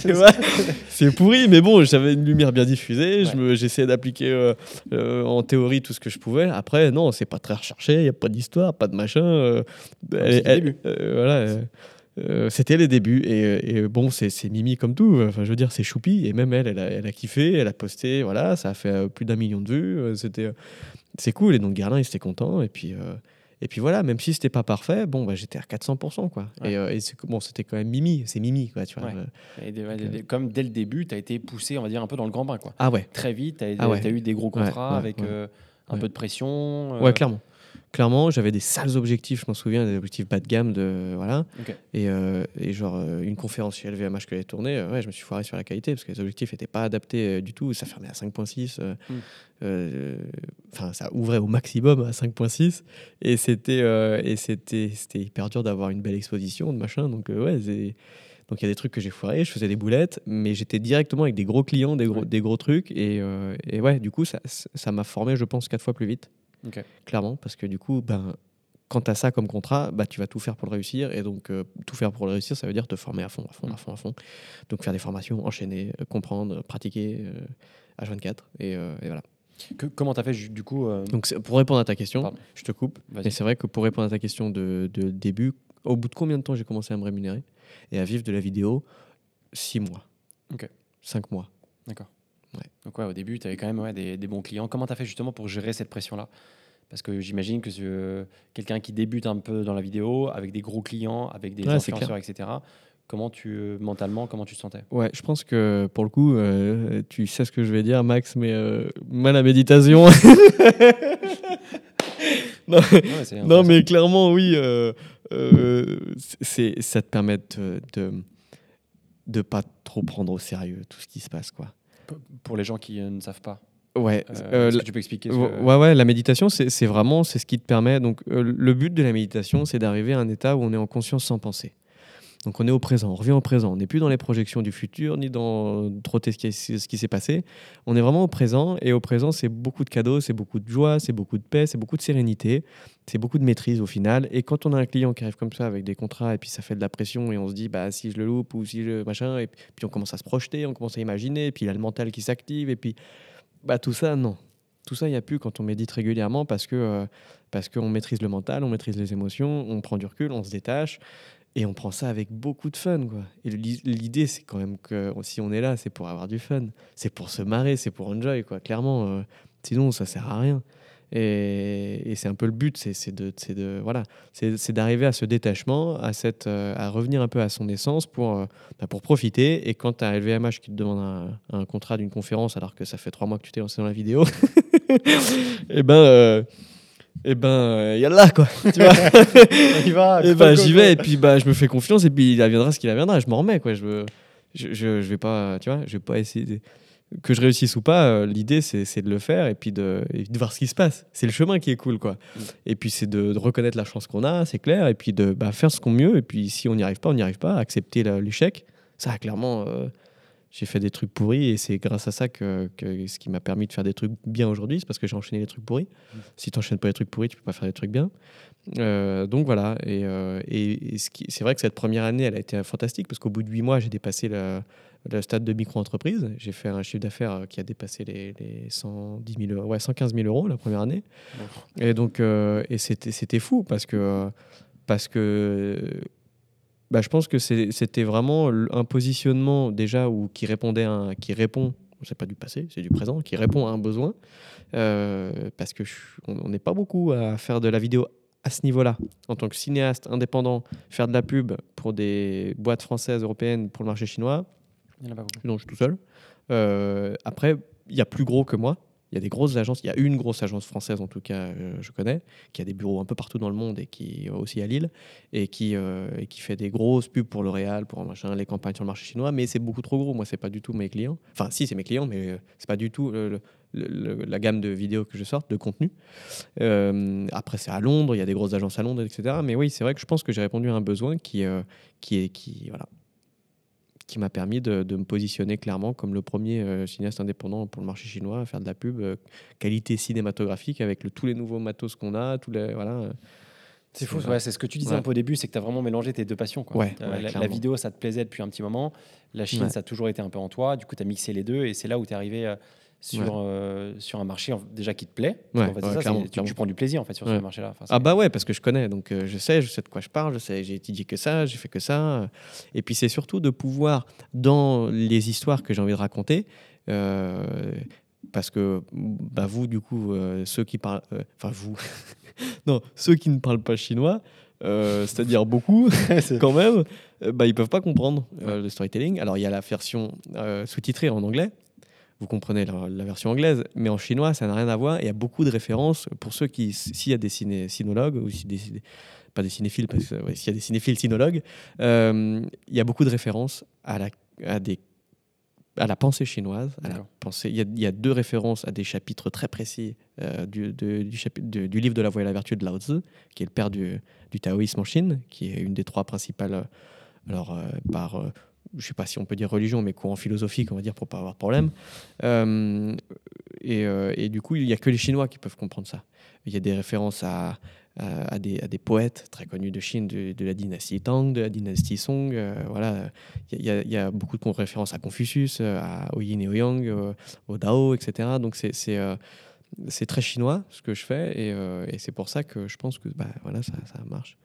C'est pourri, mais bon, j'avais une lumière bien diffusée. je Ouais. J'essayais d'appliquer euh, euh, en théorie tout ce que je pouvais. Après, non, c'est pas très recherché, il n'y a pas d'histoire, pas de machin. euh, elle- elle- début. euh, voilà. euh, c'était les débuts et, et bon c'est Mimi comme tout enfin je veux dire c'est choupi et même elle elle a, elle a kiffé elle a posté voilà ça a fait plus d'un million de vues c'était c'est cool et donc Garlin il était content et puis Et puis voilà, même si c'était pas parfait, bon, bah, j'étais à 400%. Quoi. Ouais. Et, euh, et bon, c'était quand même Mimi, c'est Mimi. Quoi, tu vois. Ouais. Euh, Et Donc, des- comme dès le début, tu as été poussé, on va dire, un peu dans le grand bain. Quoi. Ah ouais, Très vite, tu as, Ah ouais. eu des gros contrats avec euh, un peu de pression. euh, ouais, clairement. Clairement, j'avais des sales objectifs, je m'en souviens, des objectifs bas de gamme. De, voilà. Et, euh, et genre, euh, une conférence chez LVMH que j'avais tournée, euh, ouais, je me suis foiré sur la qualité parce que les objectifs n'étaient pas adaptés du tout. Ça fermait à 5.6. euh, Mm. euh, Enfin, ça ouvrait au maximum à 5.6. Et c'était et c'était hyper dur d'avoir une belle exposition, de machin. Donc, ouais, c'est- donc il y a des trucs que j'ai foirés. Je faisais des boulettes, mais j'étais directement avec des gros clients, des gros, Ouais. des gros trucs. Et, euh, et ouais, du coup, ça ça m'a formé, je pense, quatre fois plus vite Clairement, parce que du coup, ben, quand tu as ça comme contrat, bah, tu vas tout faire pour le réussir. Et donc, euh, tout faire pour le réussir, ça veut dire te former à fond, à fond, Mm. à fond, à fond. Donc, faire des formations, enchaîner, euh, comprendre, pratiquer euh, H24. Et, et voilà. Que- comment tu as fait du coup Donc, pour répondre à ta question, Pardon. je te coupe. Mais c'est vrai que pour répondre à ta question de, de début, au bout de combien de temps j'ai commencé à me rémunérer et à vivre de la vidéo? Six mois. Ok. Cinq mois. D'accord. Ouais. Donc ouais, au début, tu avais quand même ouais, des, des bons clients. Comment tu as fait justement pour gérer cette pression-là? Parce que j'imagine que euh, quelqu'un qui débute un peu dans la vidéo, avec des gros clients, avec des Ouais, influenceurs, etc., comment tu, euh, mentalement, comment tu te sentais? Ouais, je pense que pour le coup, euh, tu sais ce que je vais dire, Max, mais euh, moi, la méditation. non, Ouais, mais clairement, oui, euh, c'est, ça te permet de, de de pas trop prendre au sérieux tout ce qui se passe, quoi. Pour les gens qui euh, ne savent pas, Ouais, euh, euh, que tu peux expliquer Ouais, que- ouais, ouais, la méditation, c'est c'est vraiment c'est ce qui te permet. Donc, euh, le but de la méditation, c'est d'arriver à un état où on est en conscience sans penser. Donc, on est au présent, on revient au présent. On n'est plus dans les projections du futur, ni dans trotter ce qui, s'est passé. On est vraiment au présent. Et au présent, c'est beaucoup de cadeaux, c'est beaucoup de joie, c'est beaucoup de paix, c'est beaucoup de sérénité, c'est beaucoup de maîtrise au final. Et quand on a un client qui arrive comme ça avec des contrats, et puis ça fait de la pression, et on se dit, bah, si je le loupe ou si machin, et puis on commence à se projeter, on commence à imaginer, et puis il a le mental qui s'active, et puis bah, tout ça, non. Tout ça, il n'y a plus quand on médite régulièrement parce que euh, parce qu'on maîtrise le mental, on maîtrise les émotions, on prend du recul, on se détache et on prend ça avec beaucoup de fun. Quoi. Et l'i- l'idée, c'est quand même que si on est là, c'est pour avoir du fun, c'est pour se marrer, c'est pour enjoy, quoi. Clairement, euh, sinon ça sert à rien. Et, c'est un peu le but, c'est de, de voilà, c'est d'arriver à ce détachement, à cette, euh, à revenir un peu à son essence pour euh, bah, pour profiter. Et quand tu as un LVMH qui te demande un, contrat d'une conférence alors que ça fait trois mois que tu t'es lancé dans la vidéo, et ben, euh, et ben, y a là quoi. Tu vois y va, et go, ben, j'y vais et puis bah, je me fais confiance et puis il adviendra ce qu'il adviendra. Je m'en remets quoi. Je, je, je, je vais pas, tu vois, je vais pas essayer. de- Que je réussisse ou pas, euh, l'idée c'est de le faire et puis de, et de voir ce qui se passe. C'est le chemin qui est cool quoi. Mm. Et puis c'est de, de reconnaître la chance qu'on a, c'est clair, et puis de bah, faire ce qu'on mieux. Et puis si on n'y arrive pas, on n'y arrive pas. Accepter l'échec. Ça, clairement, euh, j'ai fait des trucs pourris et c'est grâce à ça que, que ce qui m'a permis de faire des trucs bien aujourd'hui, c'est parce que j'ai enchaîné les trucs pourris. Mm. Si tu n'enchaînes pas les trucs pourris, tu peux pas faire des trucs bien. Euh, donc voilà, et, euh, et, et ce qui- c'est vrai que cette première année, elle a été fantastique parce qu'au bout de huit mois, j'ai dépassé le, le stade de micro-entreprise. J'ai fait un chiffre d'affaires qui a dépassé les, les 110 000 euros, ouais, 115 000 euros la première année. Et donc, euh, et c'était, fou parce que, parce que bah, je pense que c'était vraiment un positionnement déjà où, qui répondait à un- qui répond, c'est pas du passé, c'est du présent, qui répond à un besoin. Euh, parce que je- on n'est pas beaucoup à faire de la vidéo à ce niveau-là. En tant que cinéaste indépendant, faire de la pub pour des boîtes françaises, européennes, pour le marché chinois, Il y en a pas beaucoup. non, je suis tout seul. Euh, après, il y a plus gros que moi. Il y a des grosses agences. Il y a une grosse agence française, en tout cas, euh, je connais, qui a des bureaux un peu partout dans le monde et qui euh, aussi à Lille et qui, euh, qui fait des grosses pubs pour L'Oréal, pour machin, les campagnes sur le marché chinois. Mais c'est beaucoup trop gros. Moi, c'est pas du tout mes clients. Enfin, si, c'est mes clients, mais euh, c'est pas du tout la gamme de vidéos que je sorte, de contenu. Après, c'est à Londres. Il y a des grosses agences à Londres, etc. Mais oui, c'est vrai que je pense que j'ai répondu à un besoin qui, qui est qui voilà qui m'a permis de, de me positionner clairement comme le premier euh, cinéaste indépendant pour le marché chinois, à faire de la pub, euh, qualité cinématographique avec le- tous les nouveaux matos qu'on a, tous les voilà. C'est fou, ouais, c'est ce que tu disais Ouais. un peu au début, c'est que tu as vraiment mélangé tes deux passions. Quoi. Ouais, Euh, la- la, vidéo, ça te plaisait depuis un petit moment. La Chine, ça a toujours été un peu en toi. Du coup, tu as mixé les deux et c'est là où tu es arrivé sur, Ouais. euh, sur un marché déjà qui te plaît. Ouais, Parce qu'en fait, c'est ouais, ça, clairement, c'est- tu, clairement. tu prends du plaisir en fait sur ce marché-là. Enfin, Ah bah ouais, parce que je connais, donc euh, je sais, je sais de quoi je parle, je sais, j'ai étudié que ça, j'ai fait que ça. Et puis c'est surtout de pouvoir, dans les histoires que j'ai envie de raconter, euh, parce que bah, vous, du coup, ceux qui parlent, enfin vous, non, ceux qui ne parlent pas chinois, euh, c'est-à-dire beaucoup quand même, bah, ils peuvent pas comprendre euh, le storytelling. Alors il y a la version euh, sous-titrée en anglais, vous comprenez la, la version anglaise, mais en chinois ça n'a rien à voir. Il y a beaucoup de références pour ceux qui, s'il y a des ciné, sinologues ou si des, pas des cinéphiles, parce que ouais, s'il y a des cinéphiles sinologues, euh, il y a beaucoup de références à la, à des à la pensée chinoise. à la pensée. Il, y a, il y a deux références à des chapitres très précis euh, du, de- du, chapitre, de- du livre de la voie et la vertu de Lao Tzu, qui est le père du, du taoïsme en Chine, qui est une des trois principales, euh, alors euh, par, je sais pas si on peut dire religion, mais courant philosophique, on va dire, pour pas avoir de problème. Euh, et, euh, et du coup, il y a que les Chinois qui peuvent comprendre ça. Il y a des références à, des, poètes très connus de Chine, de, la dynastie Tang, de la dynastie Song. euh, voilà, il y, a- beaucoup de références à Confucius, à, au Yin et au Yang, au Dao, etc. Donc c'est très chinois ce que je fais et, c'est pour ça que je pense que bah, voilà, ça marche.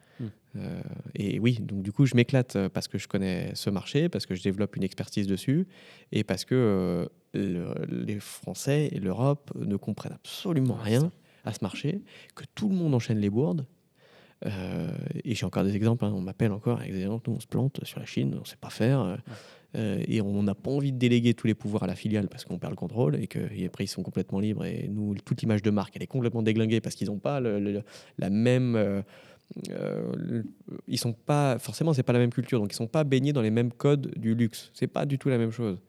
Euh, et oui, donc du coup, je m'éclate euh, parce que je connais ce marché, parce que je développe une expertise dessus et parce que euh, le- les Français et l'Europe ne comprennent absolument rien à ce marché, que tout le monde enchaîne les bourdes. Euh, et j'ai encore des exemples, hein, on m'appelle encore avec des exemples, nous on se plante sur la Chine, on ne sait pas faire, et on n'a pas envie de déléguer tous les pouvoirs à la filiale parce qu'on perd le contrôle, et que et après ils sont complètement libres, et nous, toute l'image de marque, elle est complètement déglinguée parce qu'ils n'ont pas le- le- la même... euh, ils sont pas forcément c'est pas la même culture donc ils sont pas baignés dans les mêmes codes du luxe. C'est pas du tout la même chose.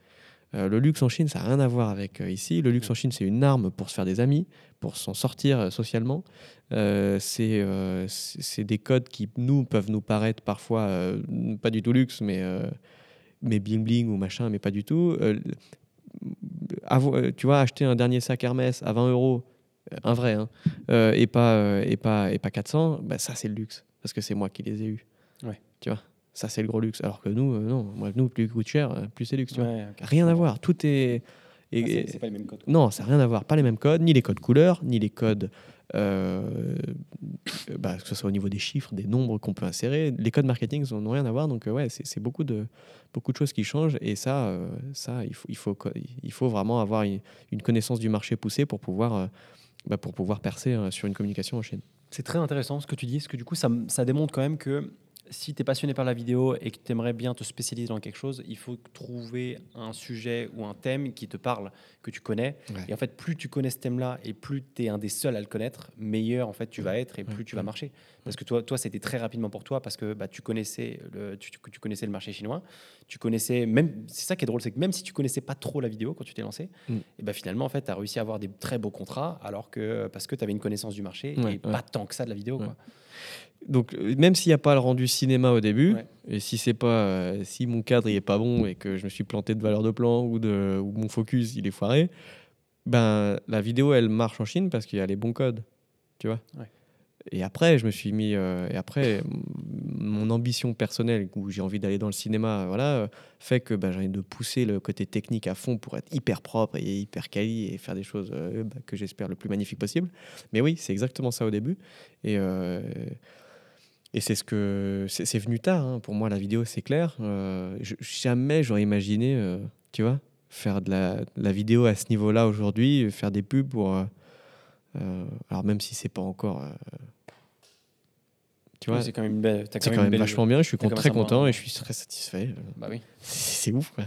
Euh, le luxe en Chine ça n'a rien à voir avec euh, ici. Le luxe en Chine c'est une arme pour se faire des amis pour s'en sortir euh, socialement. C'est des codes qui nous peuvent nous paraître parfois pas du tout luxe mais mais bling bling ou machin mais pas du tout. Tu vois acheter un dernier sac Hermès à 20 euros un vrai hein, euh, et pas euh, et pas et pas 400 bah, ça c'est le luxe parce que c'est moi qui les ai eus Ouais. tu vois ça c'est le gros luxe alors que nous euh, non moi nous plus coûte cher euh, plus c'est luxe tu vois. Rien à voir tout est et- Ah, pas les mêmes codes. non, ça n'a rien à voir. Pas les mêmes codes, ni les codes couleurs, ni les codes, euh, euh, bah, que ce soit au niveau des chiffres, des nombres qu'on peut insérer. Les codes marketing n'ont rien à voir. Donc, euh, ouais, c'est beaucoup de, beaucoup de choses qui changent. Et ça, euh, ça il, faut, il, faut, il faut vraiment avoir une, une connaissance du marché poussée pour pouvoir, euh, bah, pour pouvoir percer euh, sur une communication en Chine. C'est très intéressant ce que tu dis, parce que du coup, ça, ça démontre quand même que si tu es passionné par la vidéo et que tu aimerais bien te spécialiser dans quelque chose, il faut trouver un sujet ou un thème qui te parle, que tu connais. Ouais. Et en fait, plus tu connais ce thème-là et plus tu es un des seuls à le connaître, meilleur en fait tu vas être et Ouais, plus tu vas marcher. Parce que toi, toi c'était très rapidement pour toi parce que bah, tu, connaissais le, tu, tu- connaissais le marché chinois. Tu connaissais, même, c'est ça qui est drôle, c'est que même si tu connaissais pas trop la vidéo quand tu t'es lancé, Mm. et bah, finalement, en fait, tu as réussi à avoir des très beaux contrats alors que, parce que tu avais une connaissance du marché Ouais, et pas tant que ça de la vidéo. Quoi. Donc, euh, même s'il n'y a pas le rendu cinéma au début, Ouais. et si c'est pas, euh, si mon cadre il est pas bon et que je me suis planté de valeur de plan ou de, ou mon focus il est foiré, ben la vidéo elle marche en Chine parce qu'il y a les bons codes, tu vois. Ouais. Et après, je me suis mis, euh, et après, mon ambition personnelle où j'ai envie d'aller dans le cinéma, voilà, fait que ben, j'ai envie de pousser le côté technique à fond pour être hyper propre et hyper quali et faire des choses euh, bah, que j'espère le plus magnifique possible. Mais oui, c'est exactement ça au début. Et et c'est ce que c'est venu tard hein. pour moi la vidéo c'est clair. Euh, jamais j'aurais imaginé, euh, tu vois, faire de la, la vidéo à ce niveau-là aujourd'hui, faire des pubs pour. euh, alors même si c'est pas encore, tu vois, Oui, c'est quand même quand belle- vachement bien. Je suis très content et je suis très satisfait. Bah oui. C'est ouf. Quoi.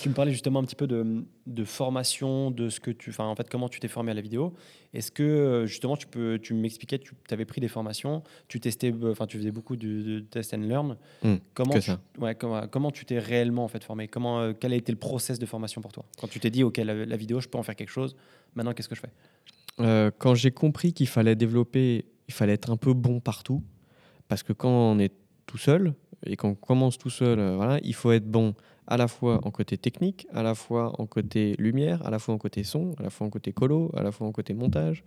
Tu me parlais justement un petit peu de, de formation, de ce que tu, enfin en fait comment tu t'es formé à la vidéo. Est-ce que euh, justement tu peux, tu m'expliquais, tu avais pris des formations, tu testais, euh, enfin tu faisais beaucoup de, de test and learn. Hmm, comment que tu, ça. ouais, comment, comment tu t'es réellement en fait formé? Comment, euh, quel a été le process de formation pour toi? Quand tu t'es dit ok la, la vidéo, je peux en faire quelque chose. Maintenant qu'est-ce que je fais? Euh, quand j'ai compris qu'il fallait développer, il fallait être un peu bon partout, parce que quand on est tout seul et qu'on commence tout seul, euh, voilà, il faut être bon à la fois en côté technique, à la fois en côté lumière, à la fois en côté son, à la fois en côté colo, à la fois en côté montage.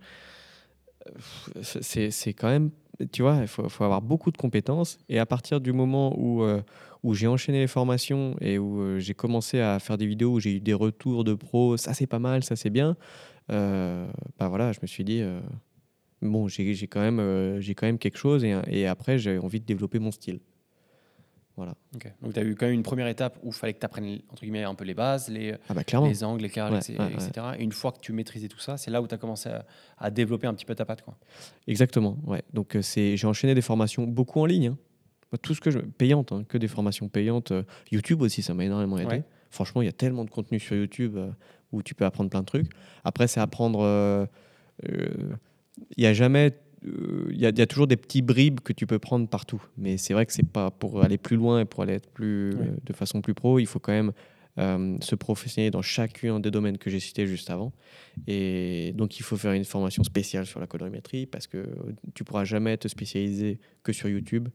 C'est quand même, tu vois, il faut, avoir beaucoup de compétences. Et à partir du moment où, euh, où j'ai enchaîné les formations et où euh, j'ai commencé à faire des vidéos, où j'ai eu des retours de pros, ça c'est pas mal, ça c'est bien, bah voilà, je me suis dit, bon, j'ai quand, même, euh, quand même quelque chose et, et après j'ai envie de développer mon style. Voilà. Donc, tu as eu quand même une première étape où il fallait que tu apprennes entre guillemets, un peu les bases, les, Ah bah clairement. les angles, les Ouais, etc. ouais, ouais. etc. Et une fois que tu maîtrisais tout ça, c'est là où tu as commencé à, à développer un petit peu ta patte. Quoi. Exactement. Ouais. Donc euh, j'ai enchaîné des formations beaucoup en ligne. hein. Tout ce que je payante, hein, que des formations payantes. Euh, YouTube aussi, ça m'a énormément aidé. Franchement, il y a tellement de contenu sur YouTube euh, où tu peux apprendre plein de trucs. Après, c'est apprendre. euh, euh, Il y a jamais. euh, Il y, a, il y a toujours des petits bribes que tu peux prendre partout. Mais c'est vrai que c'est pas pour aller plus loin et pour aller être plus, euh, de façon plus pro, il faut quand même euh, se professionnaliser dans chacun des domaines que j'ai cités juste avant. Et donc, il faut faire une formation spéciale sur la colorimétrie parce que tu pourras jamais te spécialiser que sur YouTube.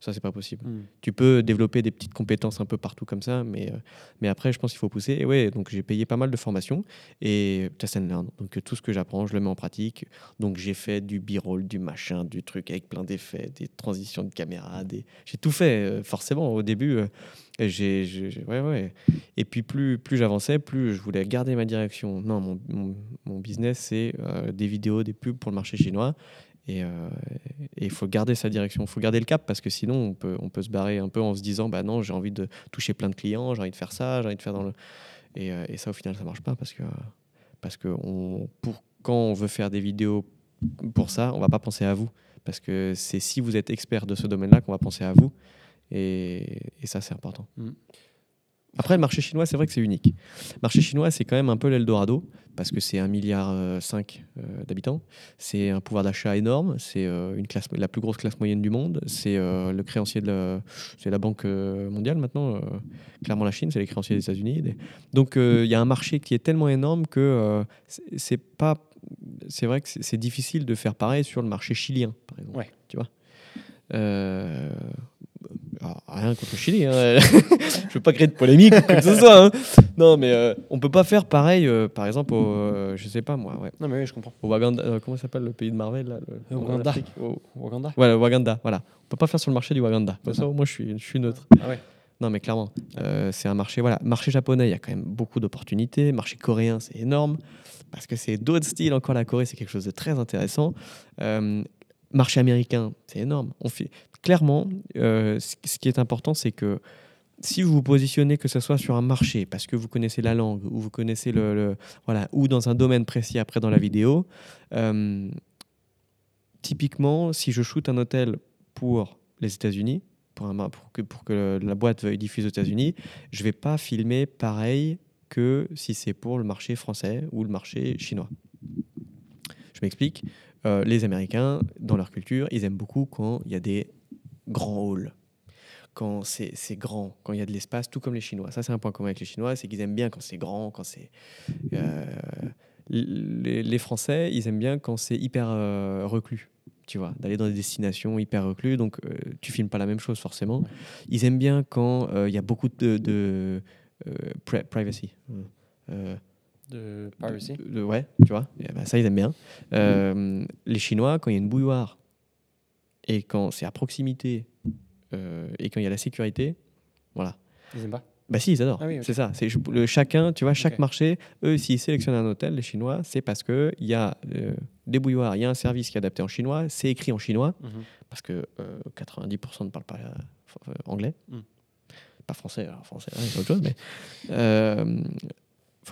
Ça, c'est pas possible. Tu peux développer des petites compétences un peu partout comme ça, mais, euh, mais après, je pense qu'il faut pousser. Et ouais, donc j'ai payé pas mal de formations et test and learn. Donc tout ce que j'apprends, je le mets en pratique. Donc j'ai fait du b-roll, du machin, du truc avec plein d'effets, des transitions de caméra, des... j'ai tout fait. euh, forcément, au début, euh, j'ai, ouais, ouais. Et puis plus, plus j'avançais, plus je voulais garder ma direction. Non, mon, mon, mon business, c'est euh, des vidéos, des pubs pour le marché chinois. Et euh, et il faut garder sa direction, il faut garder le cap parce que sinon on peut, on peut se barrer un peu en se disant bah non j'ai envie de toucher plein de clients, j'ai envie de faire ça, j'ai envie de faire dans le et, euh, et ça au final ça marche pas parce que parce que on, pour quand on veut faire des vidéos pour ça on va pas penser à vous parce que c'est si vous êtes expert de ce domaine-là qu'on va penser à vous et, et ça c'est important. Mm. Après le marché chinois c'est vrai que c'est unique. Le marché chinois c'est quand même un peu l'Eldorado parce que c'est un milliard euh, euh, d'habitants. C'est un pouvoir d'achat énorme. C'est euh, une classe, la plus grosse classe moyenne du monde. C'est le créancier de la, c'est la banque mondiale maintenant. clairement, la Chine, c'est les créanciers des États-Unis. Donc, il y a un marché qui est tellement énorme que c'est- pas. C'est vrai que c'est c'est difficile de faire pareil sur le marché chilien, par exemple. Ouais. Tu vois. Euh, alors, rien contre le Chili. hein. Je veux pas créer de polémique ou quoi que ce soit. hein. Non, mais euh, on peut pas faire pareil, euh, par exemple, au, euh, je sais pas moi, ouais, Non, mais oui, je comprends. au Waganda, euh, comment ça s'appelle le pays de Marvel là, le, Au en Waganda. Afrique, au- Waganda Ouais, le Waganda, voilà. On peut pas faire sur le marché du Waganda. Comme ça, moi, je suis, je suis neutre. Ah ouais. Non, mais clairement, euh, c'est un marché. Voilà, marché japonais, il y a quand même beaucoup d'opportunités. Marché coréen, c'est énorme parce que c'est d'autres styles. Encore la Corée, c'est quelque chose de très intéressant. Euh, marché américain, c'est énorme. On fait clairement. euh, ce qui est important, c'est que si vous vous positionnez, que ce soit sur un marché, parce que vous connaissez la langue, ou vous connaissez le, voilà, ou dans un domaine précis après dans la vidéo, euh, typiquement, si je shoot un hôtel pour les États-Unis, pour, pour, que, pour que la boîte veuille diffuser aux États-Unis, je vais pas filmer pareil que si c'est pour le marché français ou le marché chinois. Je m'explique. Euh, les Américains, dans leur culture, ils aiment beaucoup quand il y a des grands halls. Quand c'est grand, quand il y a de l'espace, tout comme les Chinois. Ça, c'est un point commun avec les Chinois, c'est qu'ils aiment bien quand c'est grand, quand c'est. euh, les, les Français, ils aiment bien quand c'est hyper euh, reclus, tu vois, d'aller dans des destinations hyper reclus. Donc, euh, tu filmes pas la même chose forcément. Ils aiment bien quand euh, il y a beaucoup de, de euh, pri- privacy. Euh, De piracy. de- de- ouais, tu vois. Ben, ça, ils aiment bien. Euh, les Chinois, quand il y a une bouilloire et quand c'est à proximité euh, et quand il y a la sécurité, voilà. Ils aiment pas Bah si, ils adorent. Ah oui. C'est ça. C'est le, chacun, tu vois, chaque marché, eux, s'ils sélectionnent un hôtel, les Chinois, c'est parce que il y a euh, des bouilloires, il y a un service qui est adapté en chinois, c'est écrit en chinois Mhm. parce que euh, 90% ne parlent pas euh, anglais, Mm. pas français. Alors français, hein, c'est autre chose, mais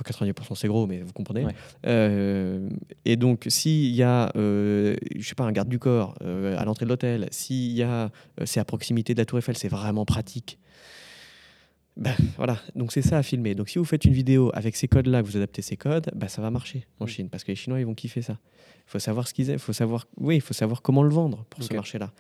enfin 90% c'est gros, mais vous comprenez. Ouais. Euh, et donc s'il y a, euh, je sais pas, un garde du corps euh, à l'entrée de l'hôtel, s'il y a, c'est à proximité de la Tour Eiffel, c'est vraiment pratique. Ben, voilà, donc c'est ça à filmer. Donc si vous faites une vidéo avec ces codes-là, que vous adaptez ces codes, ben, ça va marcher en. Chine parce que les Chinois ils vont kiffer ça. Il faut savoir ce qu'ils aiment, faut savoir, oui, il faut savoir comment le vendre pour ce marché-là.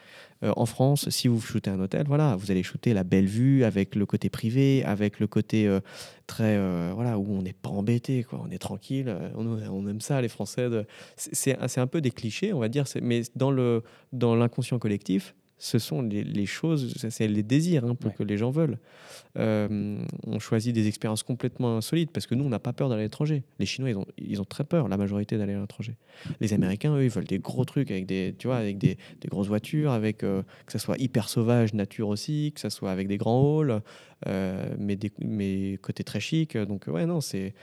Euh, en France, si vous shootez un hôtel, voilà, vous allez shooter la belle vue avec le côté privé, avec le côté euh, très, euh, voilà, où on n'est pas embêté, quoi, on est tranquille. on, on aime ça, les Français. de- c'est- un peu des clichés, on va dire, mais dans le dans l'inconscient collectif, ce sont les, les choses, c'est- les désirs hein, pour Ouais. que les gens veulent. Euh, on choisit des expériences complètement insolites parce que nous, on n'a pas peur d'aller à l'étranger. Les Chinois, ils ont, ils ont très peur, la majorité, d'aller à l'étranger. Les Américains, eux, ils veulent des gros trucs avec des, tu vois, avec des, des grosses voitures, avec euh, que ça soit hyper sauvage, nature aussi, que ça soit avec des grands halls, euh, mais, des, mais côté très chic. Donc, ouais, non, c'est.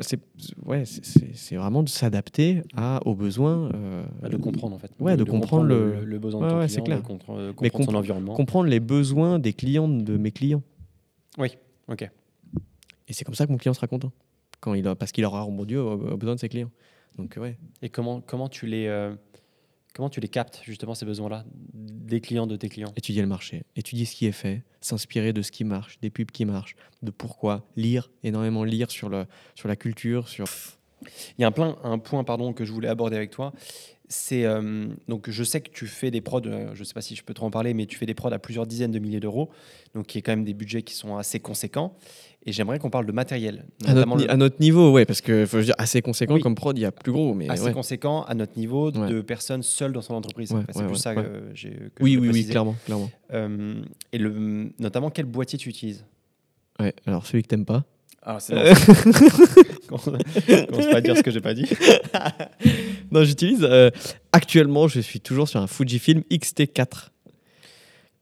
C'est ouais, c'est- vraiment de s'adapter à aux besoins. euh, Bah, de comprendre en fait. Ouais, de comprendre le- le, besoin Ouais, de ton ouais, client, clair. de compre- euh, Mais comprendre son compre- environnement. comprendre les besoins des clients de mes clients. Oui, ok. Et c'est comme ça que mon client sera content. Quand il a, parce qu'il aura rebondi aux, aux besoins de ses clients. Donc, ouais. Et comment, comment, tu les, euh, comment tu les captes justement ces besoins-là des clients de tes clients? Étudier le marché, étudier ce qui est fait, s'inspirer de ce qui marche, des pubs qui marchent, de pourquoi, lire, énormément lire sur, le, sur la culture, sur. Il y a un, plein, un point pardon, que je voulais aborder avec toi. C'est euh, donc je sais que tu fais des prods, euh, je ne sais pas si je peux trop en parler, mais tu fais des prods à plusieurs dizaines de milliers d'euros, donc qui est quand même des budgets qui sont assez conséquents. Et j'aimerais qu'on parle de matériel, À notre, notamment ni- le- à notre niveau, ouais, parce que faut dire assez conséquent Oui. comme prod, il y a plus gros. Mais assez ouais. conséquent à notre niveau Ouais. de personnes seules dans son entreprise. Ouais, Enfin, c'est ouais, plus ouais, ça ouais. que j'ai. que Oui, oui, oui, clairement. clairement. Euh, et le, notamment quel boîtier tu utilises? Ouais, alors celui que t'aimes pas. Ah, c'est commence pas à dire ce que j'ai pas dit. Non, j'utilise. euh, actuellement, je suis toujours sur un Fujifilm X-T4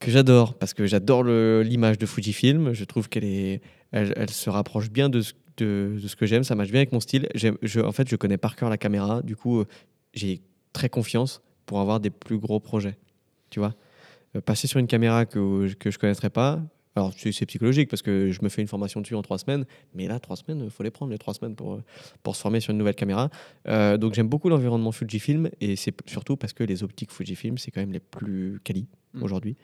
que j'adore parce que j'adore l'image de Fujifilm. Je trouve qu'elle est, elle, elle se rapproche bien de ce, de, de ce que j'aime. Ça marche bien avec mon style. Je, en fait, je connais par cœur la caméra. Du coup, euh, j'ai très confiance pour avoir des plus gros projets. Tu vois, Euh, passer sur une caméra que que je connaîtrais pas. Alors, c'est psychologique parce que je me fais une formation dessus en trois semaines. Mais là, trois semaines, il faut les prendre les trois semaines pour, pour se former sur une nouvelle caméra. Euh, donc j'aime beaucoup l'environnement Fujifilm et c'est surtout parce que les optiques Fujifilm c'est quand même les plus quali Mm. aujourd'hui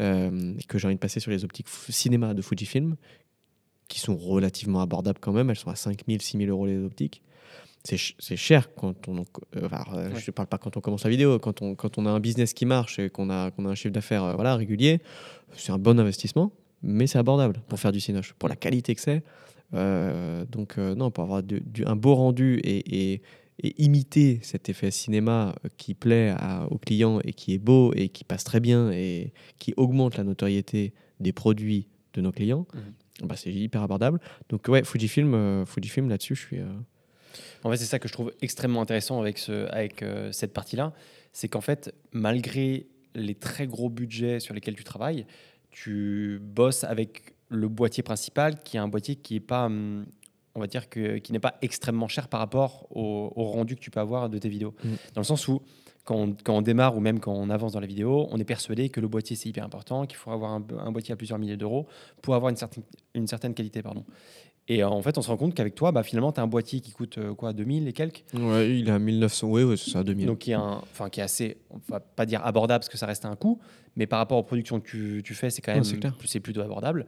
euh, que j'ai envie de passer sur les optiques cinéma de Fujifilm qui sont relativement abordables quand même elles sont à 5000 6000 euros les optiques. C'est ch- c'est cher quand on euh, enfin, euh, Ouais. je ne parle pas quand on commence la vidéo quand on, quand on a un business qui marche et qu'on a, qu'on a un chiffre d'affaires euh, voilà, régulier c'est un bon investissement mais c'est abordable pour faire du cinoche pour la qualité que c'est. Donc non pour avoir du- du- un beau rendu et, et- et imiter cet effet cinéma qui plaît à- aux clients et qui est beau et qui passe très bien et qui augmente la notoriété des produits de nos clients, bah, c'est hyper abordable. Donc ouais, Fujifilm, euh, Fujifilm là-dessus, je suis... euh, En fait, c'est ça que je trouve extrêmement intéressant avec, ce, avec euh, cette partie-là. C'est qu'en fait, malgré les très gros budgets sur lesquels tu travailles, tu bosses avec le boîtier principal qui est un boîtier qui est pas, hum, on va dire, que, qui n'est pas extrêmement cher par rapport au, au rendu que tu peux avoir de tes vidéos. Mm. Dans le sens où, quand on, quand on démarre ou même quand on avance dans la vidéo, on est persuadé que le boîtier c'est hyper important, qu'il faut avoir un, un boîtier à plusieurs milliers d'euros pour avoir une certaine, une certaine qualité. Pardon. Et euh, en fait, on se rend compte qu'avec toi, bah, finalement, tu as un boîtier qui coûte euh, quoi 2000 et quelques? Ouais, il est à 1900, ouais, ouais c'est ça, 2000. donc qui est, un, enfin, qui est assez, on va pas dire abordable parce que ça reste un coût, mais par rapport aux productions que tu, tu fais, c'est quand même c'est plutôt abordable.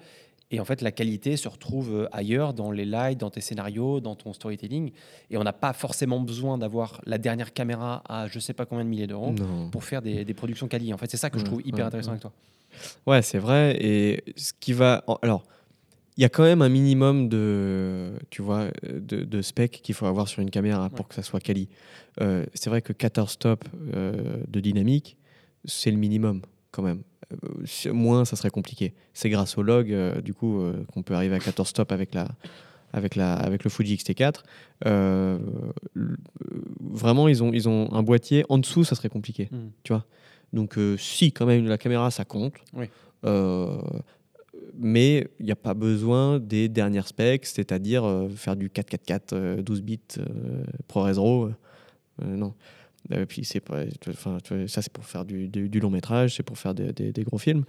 Et en fait, la qualité se retrouve euh, ailleurs, dans les lights, dans tes scénarios, dans ton storytelling. Et on n'a pas forcément besoin d'avoir la dernière caméra à je sais pas combien de milliers d'euros pour faire des, des productions quali. En fait, c'est ça que je trouve hyper intéressant avec toi. Ouais, c'est vrai. Et ce qui va. Alors, il y a quand même un minimum de, tu vois, de, de spec qu'il faut avoir sur une caméra pour que ça soit quali. Euh, c'est vrai que 14 stops euh, de dynamique, c'est le minimum quand même. Moins, ça serait compliqué. C'est grâce au log, euh, du coup, euh, qu'on peut arriver à 14 stops avec la. Avec, la, avec le Fuji X-T4, Euh, vraiment, ils ont, ils ont un boîtier. En dessous, ça serait compliqué. Donc, euh, si, quand même, la caméra, ça compte. Oui. Mais il n'y a pas besoin des dernières specs, c'est-à-dire faire du 444 euh, 12 bits ProRes RAW. non. Euh, puis c'est pas, enfin, ça c'est pour faire du, du- du long métrage, c'est pour faire des, des- des gros films.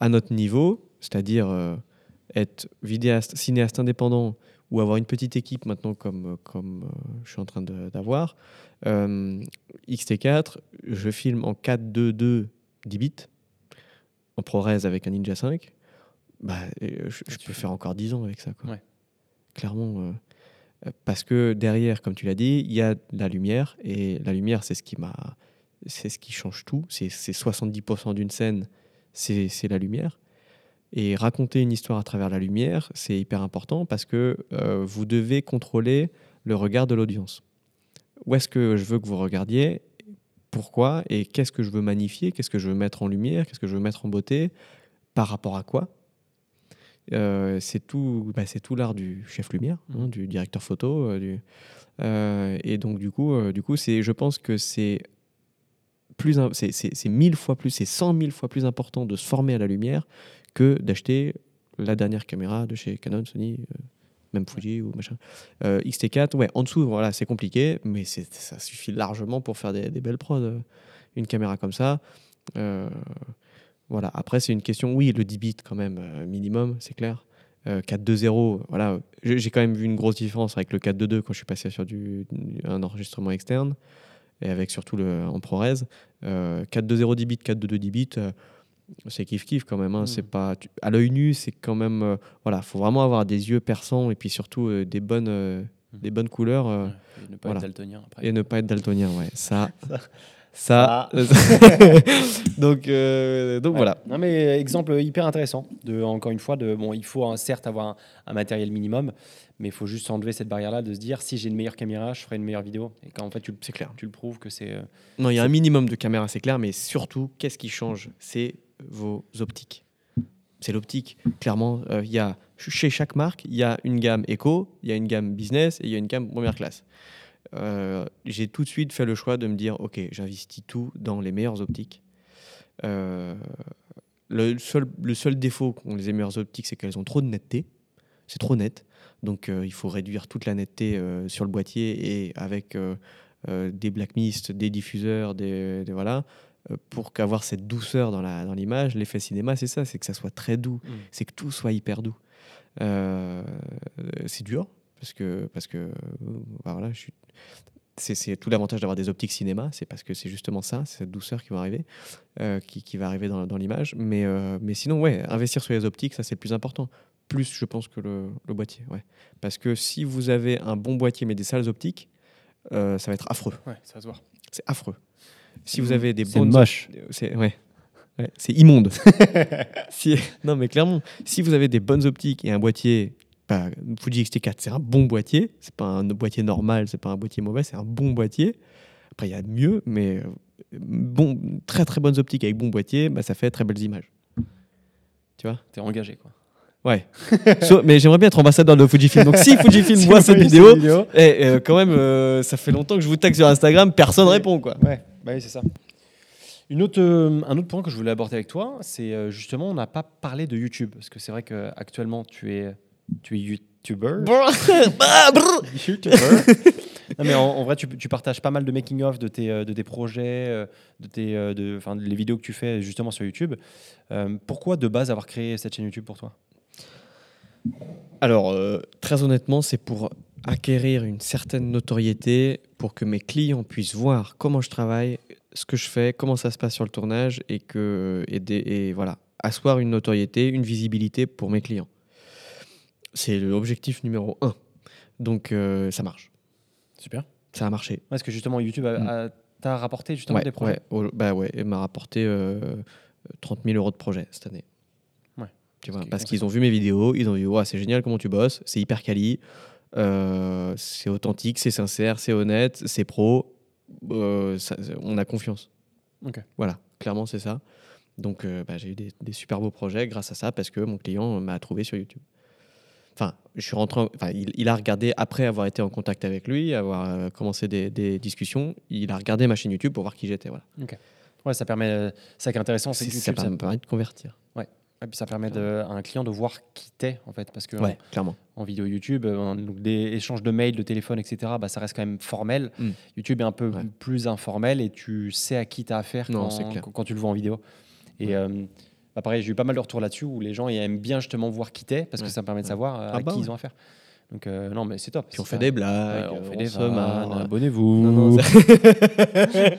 À notre niveau, c'est-à-dire euh, être vidéaste, cinéaste indépendant ou avoir une petite équipe maintenant comme, comme euh, je suis en train d'avoir, euh, XT4, je filme en 4.2.2 10 bits, en ProRes avec un Ninja 5. Bah, je, peux faire encore 10 ans avec ça. Quoi. Ouais. Clairement. Parce que derrière, comme tu l'as dit, il y a la lumière. Et la lumière, c'est ce qui m'a. C'est ce qui change tout. C'est c'est 70% d'une scène, c'est la lumière. Et raconter une histoire à travers la lumière, c'est hyper important parce que euh, vous devez contrôler le regard de l'audience. Où est-ce que je veux que vous regardiez? Pourquoi? Et qu'est-ce que je veux magnifier? Qu'est-ce que je veux mettre en lumière? Qu'est-ce que je veux mettre en beauté? Par rapport à quoi? Euh, c'est tout, bah, c'est tout l'art du chef lumière, hein, du directeur photo. euh, du, euh, et donc du coup, du coup, c'est, je pense que c'est plus, c'est, mille fois plus, c'est cent mille fois plus important de se former à la lumière que d'acheter la dernière caméra de chez Canon, Sony. même Fuji ou machin. Euh, XT4, ouais, en dessous, voilà, c'est compliqué, mais ça suffit largement pour faire des, des belles prods. Une caméra comme ça. Euh, voilà. Après, c'est une question, oui, le 10 bits quand même, euh, minimum, c'est clair. Euh, 4.2.0, voilà. J'ai quand même vu une grosse différence avec le 4.2.2 quand je suis passé sur du, un enregistrement externe et avec surtout le, en ProRes. Euh, 4.2.0 10 bits, 4.2.2 10 bits, c'est kiff kiff quand même. hein. Mm. C'est pas tu- à l'œil nu, c'est quand même euh, voilà, faut vraiment avoir des yeux perçants et puis surtout euh, des bonnes Mm. des bonnes couleurs euh, et ne pas voilà. être daltonien après. et ne pas être daltonien. Ouais, ça, Ça. Ça. donc euh, donc Ouais. voilà. Non mais exemple hyper intéressant. De encore une fois, de bon, il faut hein, certes avoir un, un matériel minimum, mais il faut juste enlever cette barrière-là de se dire si j'ai une meilleure caméra, je ferai une meilleure vidéo. Et quand en fait tu, C'est clair. tu le prouves que c'est. euh, Non, il y a un minimum de caméras, c'est clair, mais surtout, qu'est-ce qui change? C'est vos optiques. C'est l'optique. Clairement, euh, il y a chez chaque marque, il y a une gamme éco, il y a une gamme business et il y a une gamme première classe. Euh, J'ai tout de suite fait le choix de me dire, ok, j'investis tout dans les meilleures optiques. Euh, le seul, le seul défaut qu'ont les meilleures optiques, c'est qu'elles ont trop de netteté. C'est trop net. Donc euh, il faut réduire toute la netteté sur le boîtier et avec des black mist, des diffuseurs, des, des- voilà, pour qu'avoir cette douceur dans la dans l'image. L'effet cinéma, c'est ça, c'est que ça soit très doux, Mm. c'est que tout soit hyper doux. Euh, c'est dur parce que parce que bah voilà, je suis c'est c'est tout l'avantage d'avoir des optiques cinéma, c'est parce que c'est justement ça, c'est cette douceur qui va arriver, euh, qui, qui va arriver dans, dans l'image. Mais, euh, mais sinon, ouais, investir sur les optiques, ça c'est le plus important. Plus, je pense, que le, le boîtier. Ouais. Parce que si vous avez un bon boîtier mais des sales optiques, euh, ça va être affreux. Ouais, ça va se voir. C'est affreux. Si vous avez des C'est bonnes moche. c'est ouais. Ouais, c'est immonde. si, non, mais clairement, si vous avez des bonnes optiques et un boîtier, bah, Fuji X-T4, c'est un bon boîtier. C'est pas un boîtier normal, c'est pas un boîtier mauvais, c'est un bon boîtier. Après, il y a mieux, mais euh, bon, très très bonnes optiques avec bon boîtier, bah, ça fait très belles images. Tu vois? T'es engagé quoi. Ouais. So- mais j'aimerais bien être ambassadeur de Fujifilm. Donc si Fujifilm Si voit cette vidéo, vidéo. eh, euh, quand même, euh, ça fait longtemps que je vous tag sur Instagram, personne Ouais. répond quoi. Ouais, bah oui, c'est ça. Une autre, euh, un autre point que je voulais aborder avec toi, c'est justement, on n'a pas parlé de YouTube. Parce que c'est vrai qu'actuellement, tu es, tu es YouTuber? Bah. YouTuber. non, mais en, en vrai, tu, tu partages pas mal de making-of de tes, euh, de tes projets, euh, de tes, euh, de, enfin, les vidéos que tu fais justement sur YouTube. Euh, pourquoi de base avoir créé cette chaîne YouTube pour toi? Alors, euh, très honnêtement, c'est pour acquérir une certaine notoriété, pour que mes clients puissent voir comment je travaille, ce que je fais, comment ça se passe sur le tournage, et que et, des- et voilà, asseoir une notoriété, une visibilité pour mes clients. C'est l'objectif numéro un. Donc, euh, ça marche. Super. Ça a marché. Parce que justement, YouTube a- Mm. a- t'a rapporté justement Ouais, des projets. ouais, au- bah ouais, m'a rapporté euh, 30 000 euros de projet cette année. Ouais. Tu vois, qui est parce qu'ils ont vu mes vidéos, ils ont dit ouais, c'est génial comment tu bosses, c'est hyper quali, euh, c'est authentique, c'est sincère, c'est honnête, c'est pro, euh, ça- on a confiance. Ok. Voilà, clairement c'est ça. Donc euh, bah, j'ai eu des, des super beaux projets grâce à ça parce que mon client m'a trouvé sur YouTube. Je suis rentré, en- enfin, il, il a regardé après avoir été en contact avec lui, avoir euh, commencé des, des discussions, il a regardé ma chaîne YouTube pour voir qui j'étais. Voilà. Ouais, ça permet. Ça qui est intéressant, c'est que YouTube, ça ça, me permet de convertir. ouais, puis ça permet de- à un client de voir qui t'es en fait, parce que Ouais, clairement. en, en vidéo YouTube, euh, en- donc des échanges de mails, de téléphone, etc. Bah, ça reste quand même formel. Mm. YouTube est un peu Ouais. plus informel et tu sais à qui tu as affaire Non, quand, tu le vois en vidéo. Et Ouais. euh, bah, pareil, j'ai eu pas mal de retours là-dessus où les gens ils aiment bien justement voir qui t'es parce que ça me permet de savoir euh, Ah à bah qui ils ont affaire. Donc euh, non, mais c'est top. Puis on fait des blagues, on fait des marre. abonnez-vous. Non, non, c'est-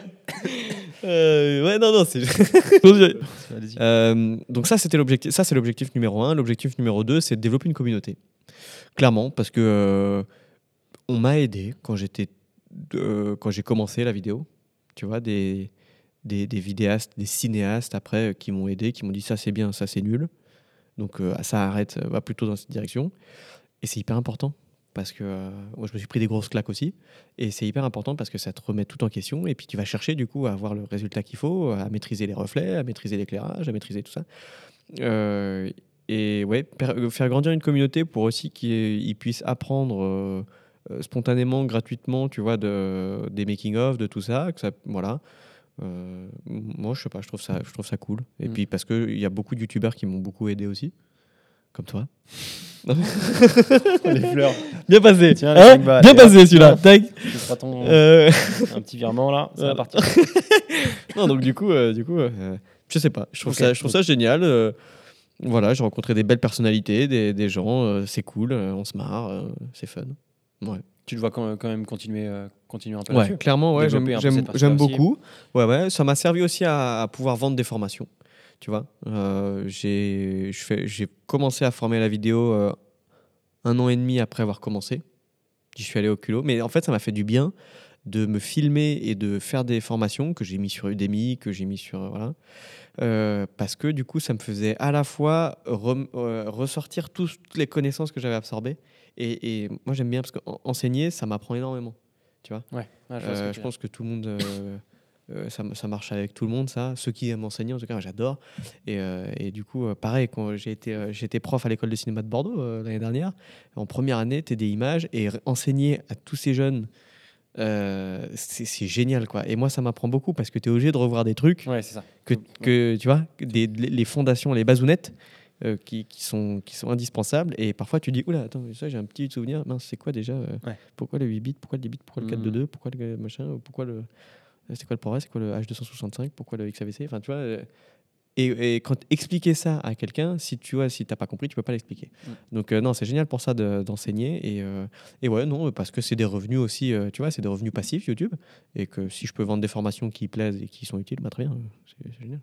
Euh, ouais, non, non, c'est. Euh, donc ça, c'était l'objectif. Ça, c'est l'objectif numéro un. L'objectif numéro deux, c'est de développer une communauté. Clairement, parce que euh, on m'a aidé quand j'étais, euh, quand j'ai commencé la vidéo. Tu vois, des, des, vidéastes, des cinéastes après euh, qui m'ont aidé, qui m'ont dit ça c'est bien, ça c'est nul. Donc euh, ça arrête, euh, va plutôt dans cette direction. Et c'est hyper important parce que moi je me suis pris des grosses claques aussi. Et c'est hyper important parce que ça te remet tout en question. Et puis tu vas chercher du coup à avoir le résultat qu'il faut, à maîtriser les reflets, à maîtriser l'éclairage, à maîtriser tout ça. Et ouais, faire grandir une communauté pour aussi qu'ils puissent apprendre spontanément, gratuitement, tu vois, de, des making-of, de tout ça. Que ça voilà. Euh, moi, je sais pas, je trouve ça, je trouve ça cool. Et Mm. puis parce qu'il y a beaucoup de youtubeurs qui m'ont beaucoup aidé aussi. comme toi. Les fleurs. Bien passé. Tiens, Hein balles. Bien passé celui-là. hop. Tac. Tu feras ton Euh, un petit virement là, ça va partir. non, donc du coup, euh, du coup, euh, je sais pas. Je trouve ça, je trouve ça génial. euh, voilà, j'ai rencontré des belles personnalités, des, des gens. euh, c'est cool, euh, on se marre, euh, c'est fun. Ouais. Tu te vois quand même continuer, euh, continuer un peu Ouais, clairement, ouais, j'aime, beaucoup. Ouais, ouais, ça m'a servi aussi à, à pouvoir vendre des formations. Tu vois, Euh, j'ai, je commencé à former la vidéo euh, un an et demi après avoir commencé. J'y suis allé au culot, mais en fait, ça m'a fait du bien de me filmer et de faire des formations que j'ai mis sur Udemy, que j'ai mis sur voilà, Euh, parce que du coup, ça me faisait à la fois euh, ressortir toutes les connaissances que j'avais absorbées. Et, et moi, j'aime bien parce qu'enseigner, ça m'apprend énormément. Tu vois. Ouais, ouais, je Euh, je pense que tout le monde, euh, euh, ça, ça marche avec tout le monde, ça. Ceux qui aiment enseigner, en tout cas, j'adore. Et, euh, et du coup, euh, pareil, quand j'ai été, été prof à l'école de cinéma de Bordeaux l'année dernière, en première année, tu des images et enseigner à tous ces jeunes, c'est génial, quoi. Et moi, ça m'apprend beaucoup parce que tu es obligé de revoir des trucs Ouais, c'est ça. que, que tu vois, des, les fondations, les bazounettes. Euh, qui, qui sont, qui sont indispensables. Et parfois tu dis oula attends ça j'ai un petit souvenir. Mince c'est quoi déjà euh, Ouais. pourquoi le 8 bits pourquoi le 10 bits pourquoi le 4 Mhm. 2 pourquoi le machin pourquoi le c'est quoi le ProRes c'est quoi le H265 pourquoi le XAVC enfin tu vois euh, et, et quand expliquer ça à quelqu'un si tu vois si t'as pas compris tu peux pas l'expliquer. Mm. donc euh, non c'est génial pour ça de- d'enseigner. Et, euh, et ouais non parce que c'est des revenus aussi euh, tu vois c'est des revenus passifs YouTube. Et que si je peux vendre des formations qui plaisent et qui sont utiles bah très bien c'est c'est génial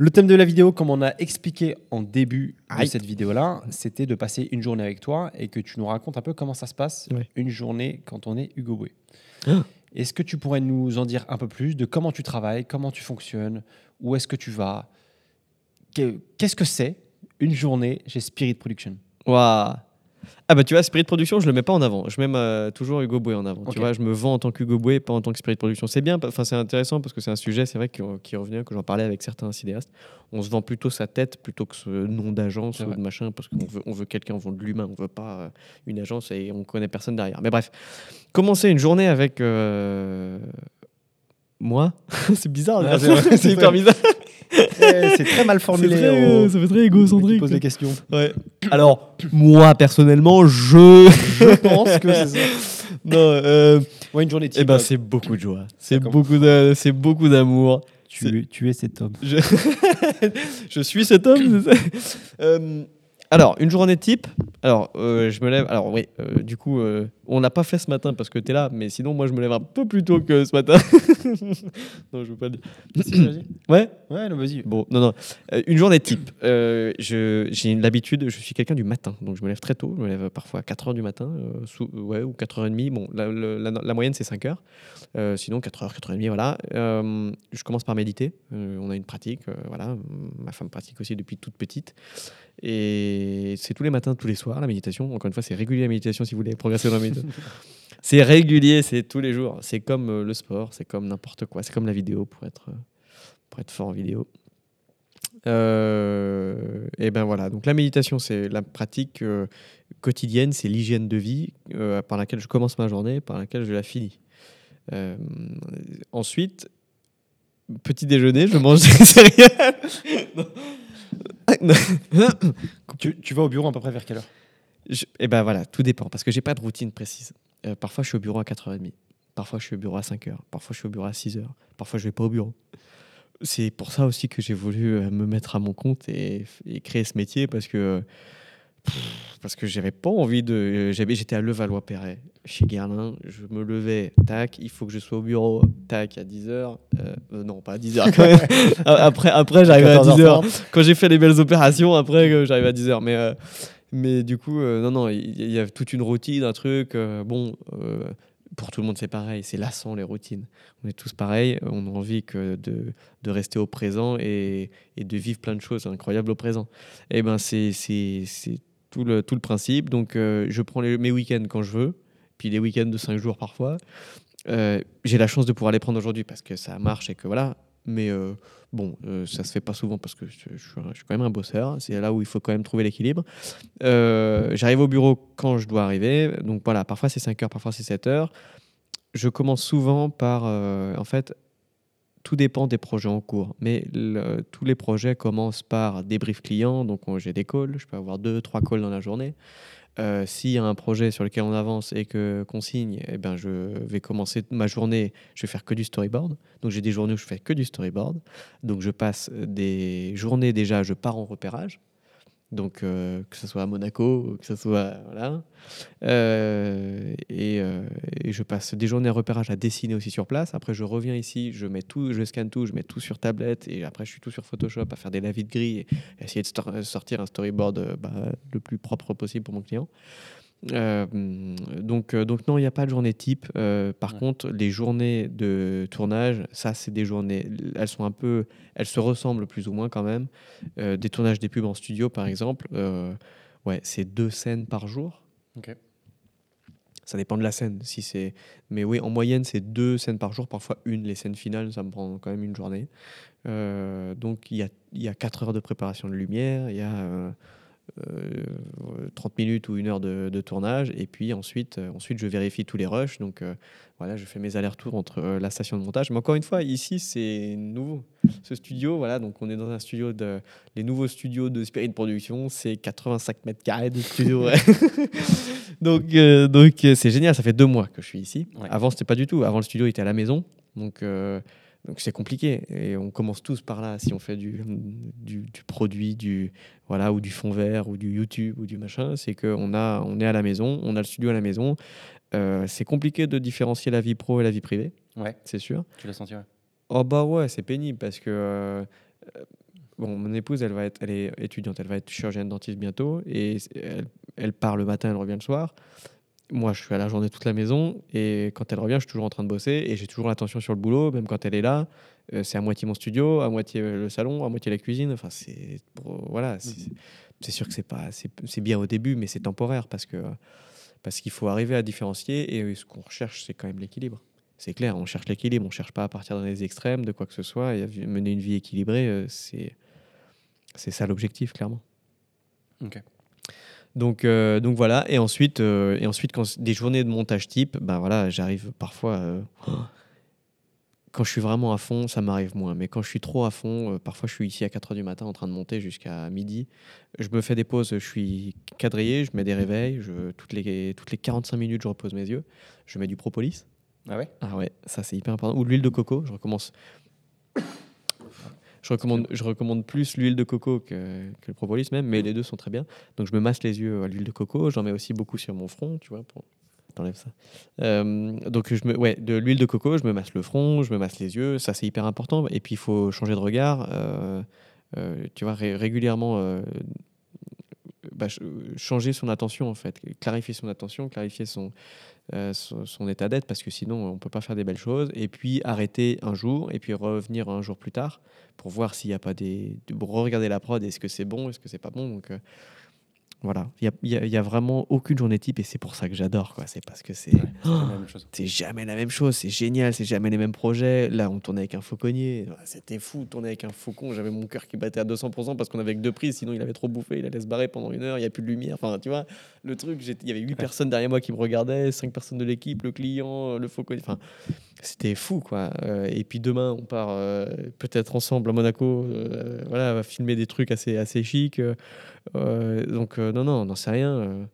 Le thème de la vidéo, comme on a expliqué en début de cette vidéo-là, c'était de passer une journée avec toi et que tu nous racontes un peu comment ça se passe Ouais. une journée quand on est Hugo Boué. Ah. Est-ce que tu pourrais nous en dire un peu plus de comment tu travailles, comment tu fonctionnes, où est-ce que tu vas? Que- Qu'est-ce que c'est une journée chez Spirit Production? Waouh Ah bah tu vois, Spirit Production, je le mets pas en avant. Je mets ma- toujours Hugo Boué en avant. Tu vois, je me vends en tant qu'Hugo Boué, pas en tant que Spirit Production. C'est bien, enfin c'est intéressant parce que c'est un sujet, c'est vrai, qui, qui revient, que j'en parlais avec certains cinéastes. On se vend plutôt sa tête plutôt que ce nom d'agence ou vrai. de machin, parce qu'on veut, on veut quelqu'un, on veut de l'humain, on veut pas euh, une agence et on connaît personne derrière. Mais bref, commencer une journée avec euh, moi, c'est bizarre, Ah, c'est hyper bizarre. C'est très mal formulé. très, euh, ça fait très égocentrique. pose des questions. Ouais. Alors, moi, personnellement, je. Je pense que c'est ça. non, euh, Ouais, une journée type. eh ben, euh, c'est beaucoup de joie. C'est beaucoup, de, c'est beaucoup d'amour. tu, tu es cet homme. Je... je suis cet homme. ça Euh, alors, une journée type. Alors, euh, je me lève. Alors, oui, euh, du coup, on l'a pas fait ce matin parce que tu es là, mais sinon, moi, je me lève un peu plus tôt que ce matin. non, je veux pas dire. Si, vas-y. Ouais, Ouais, non, vas-y. Bon, non, non. Euh, une journée type. Euh, je- j'ai l'habitude, je suis quelqu'un du matin. Donc, je me lève très tôt. Je me lève parfois à 4h du matin, euh, sous- ouais, ou 4h30. Bon, la, le- la- la moyenne, c'est 5h. Euh, sinon, 4h, 4h30, voilà. Euh, je commence par méditer. Euh, on a une pratique, euh, voilà. Ma femme pratique aussi depuis toute petite. Et c'est tous les matins, tous les soirs, la méditation. Encore une fois, c'est régulier la méditation si vous voulez progresser dans la méditation. c'est régulier, c'est tous les jours. C'est comme euh, le sport, c'est comme n'importe quoi. C'est comme la vidéo pour être, euh, pour être fort en vidéo. Euh, et ben voilà, donc la méditation, c'est la pratique quotidienne, c'est l'hygiène de vie par laquelle je commence ma journée, par laquelle je la finis. Ensuite, petit déjeuner, je mange des céréales. Tu vas au bureau à peu près vers quelle heure? Je- et ben voilà, tout dépend parce que j'ai pas de routine précise. Euh, parfois, je suis au bureau à 4h30. Parfois, je suis au bureau à 5h. Parfois, je suis au bureau à 6h. Parfois, je vais pas au bureau. C'est pour ça aussi que j'ai voulu euh, me mettre à mon compte et, et créer ce métier parce que parce que j'avais pas envie de. J'avais, j'étais à Levallois-Perret chez Guerlain. Je me levais, tac, il faut que je sois au bureau, tac, à 10h. Euh, euh, non, pas à 10h quand même. après, après j'arrivais à 10h quand j'ai fait les belles opérations, après, euh, j'arrive à 10h. Mais, euh, mais du coup, euh, non, non, il y, a toute une routine, un truc. euh, bon, euh, pour tout le monde, c'est pareil. C'est lassant, les routines. On est tous pareils. On a envie que de, de rester au présent et, et de vivre plein de choses incroyables au présent. Et ben, c'est tout le, tout le principe. Donc, je prends mes week-ends quand je veux, puis les week-ends de 5 jours parfois. J'ai la chance de pouvoir les prendre aujourd'hui parce que ça marche et que voilà. Mais euh, bon, euh, ça se fait pas souvent parce que je, suis quand même un bosseur. C'est là où il faut quand même trouver l'équilibre. Euh, J'arrive au bureau quand je dois arriver. Donc voilà, parfois c'est 5 heures, parfois c'est 7 heures. Je commence souvent par, euh, en fait, tout dépend des projets en cours. Mais tous les projets commencent par débrief client. Donc, on- j'ai des calls. Je peux avoir deux, trois calls dans la journée. Euh, S'il y a un projet sur lequel on avance et que qu'on signe, eh ben, je vais commencer ma journée. Je vais faire que du storyboard. Donc, j'ai des journées où je fais que du storyboard. Donc, je passe des journées déjà. Je pars en repérage. Donc, euh, que ce soit à Monaco, que ce soit. Voilà. Euh, et, euh, et je passe des journées à repérage à dessiner aussi sur place. Après, je reviens ici, je mets tout, je scanne tout, je mets tout sur tablette. Et après, je suis tout sur Photoshop à faire des lavis de gris et essayer de sortir un storyboard bah, le plus propre possible pour mon client. Euh, donc, euh, donc non, il n'y a pas de journée type. Euh, par Ouais. contre, les journées de tournage, ça, c'est des journées. Elles sont un peu, elles se ressemblent plus ou moins quand même. Euh, des tournages des pubs en studio, par exemple, ouais, c'est deux scènes par jour. Ok. Ça dépend de la scène. Si c'est, mais oui, en moyenne, c'est deux scènes par jour, parfois une. Les scènes finales, ça me prend quand même une journée. Donc, il y a, y a 4 heures de préparation de lumière, il y a 30 minutes ou une heure de, de tournage, et puis ensuite, euh, ensuite, je vérifie tous les rushs. Donc, euh, voilà, je fais mes allers-retours entre euh, la station de montage. Mais encore une fois, ici, c'est nouveau. Ce studio, voilà, donc on est dans un studio de. Les nouveaux studios de Spirit Production, c'est 85 mètres carrés de studio. ouais. donc, euh, donc euh, c'est génial. Ça fait deux mois que je suis ici. Ouais. Avant, c'était pas du tout. Avant, le studio était à la maison. Donc, euh, donc c'est compliqué. Et on commence tous par là. Si on fait du, du, du produit, du, voilà, ou du fond vert, ou du YouTube, ou du machin, c'est qu'on a, on est à la maison, on a le studio à la maison. Euh, c'est compliqué de différencier la vie pro et la vie privée, Ouais, c'est sûr. tu l'as senti, ouais. Oh bah ouais, c'est pénible parce que euh, bon, mon épouse, elle va être, elle est étudiante, elle va être chirurgienne dentiste bientôt et elle part le matin, elle revient le soir. Moi, je suis à la journée toute la maison et quand elle revient, je suis toujours en train de bosser et j'ai toujours l'attention sur le boulot, même quand elle est là. euh, c'est à moitié mon studio, à moitié euh, le salon, à moitié la cuisine. Enfin, c'est voilà, c'est c'est sûr que c'est pas, c'est bien au début, mais c'est temporaire parce que parce qu'il faut arriver à différencier et euh, ce qu'on recherche, c'est quand même l'équilibre. C'est clair, on cherche l'équilibre, on cherche pas à partir dans les extrêmes de quoi que ce soit et à mener une vie équilibrée, c'est c'est ça l'objectif clairement. Ok. Donc, euh, donc voilà, et ensuite, euh, et ensuite quand des journées de montage type, ben voilà, j'arrive parfois, euh, quand je suis vraiment à fond, ça m'arrive moins, mais quand je suis trop à fond, parfois je suis ici à 4h du matin en train de monter jusqu'à midi, je me fais des pauses, je suis quadrillé, je mets des réveils, je, toutes, les, toutes les 45 minutes je repose mes yeux, je mets du propolis, Ah ouais? Ah ouais, ça c'est hyper important. Ou de l'huile de coco, je recommence. Je recommande, je recommande plus l'huile de coco que, que le propolis même, mais les deux sont très bien. Donc je me masse les yeux à l'huile de coco, j'en mets aussi beaucoup sur mon front, tu vois, pour... T'enlèves ça. Euh, donc je me, ouais, de l'huile de coco, je me masse le front, je me masse les yeux, ça c'est hyper important. Et puis il faut changer de regard, euh, euh, tu vois, ré- régulièrement bah, ch- changer son attention en fait, clarifier son attention, clarifier son, euh, son, état d'être parce que sinon on peut pas faire des belles choses. Et puis arrêter un jour et puis revenir un jour plus tard pour voir s'il n'y a pas des de regarder la prod est-ce que c'est bon est-ce que c'est pas bon. Donc euh, voilà il y a, y a- y a vraiment aucune journée type et c'est pour ça que j'adore quoi c'est parce que c'est Ouais, c'est jamais la même chose, c'est génial, c'est jamais les mêmes projets. Là, on tournait avec un fauconnier, c'était fou, tourner avec un faucon. J'avais mon cœur qui battait à 200% parce qu'on avait que deux prises, sinon il avait trop bouffé, il allait se barrer pendant une heure, il n'y a plus de lumière. Enfin, tu vois, le truc, il y avait huit personnes derrière moi qui me regardaient, cinq personnes de l'équipe, le client, le fauconnier. Enfin, c'était fou, quoi. Euh, et puis demain, on part euh, peut-être ensemble à Monaco, euh, voilà, on va filmer des trucs assez, assez chics. Euh, donc, euh, non, non, n'en sait rien. euh,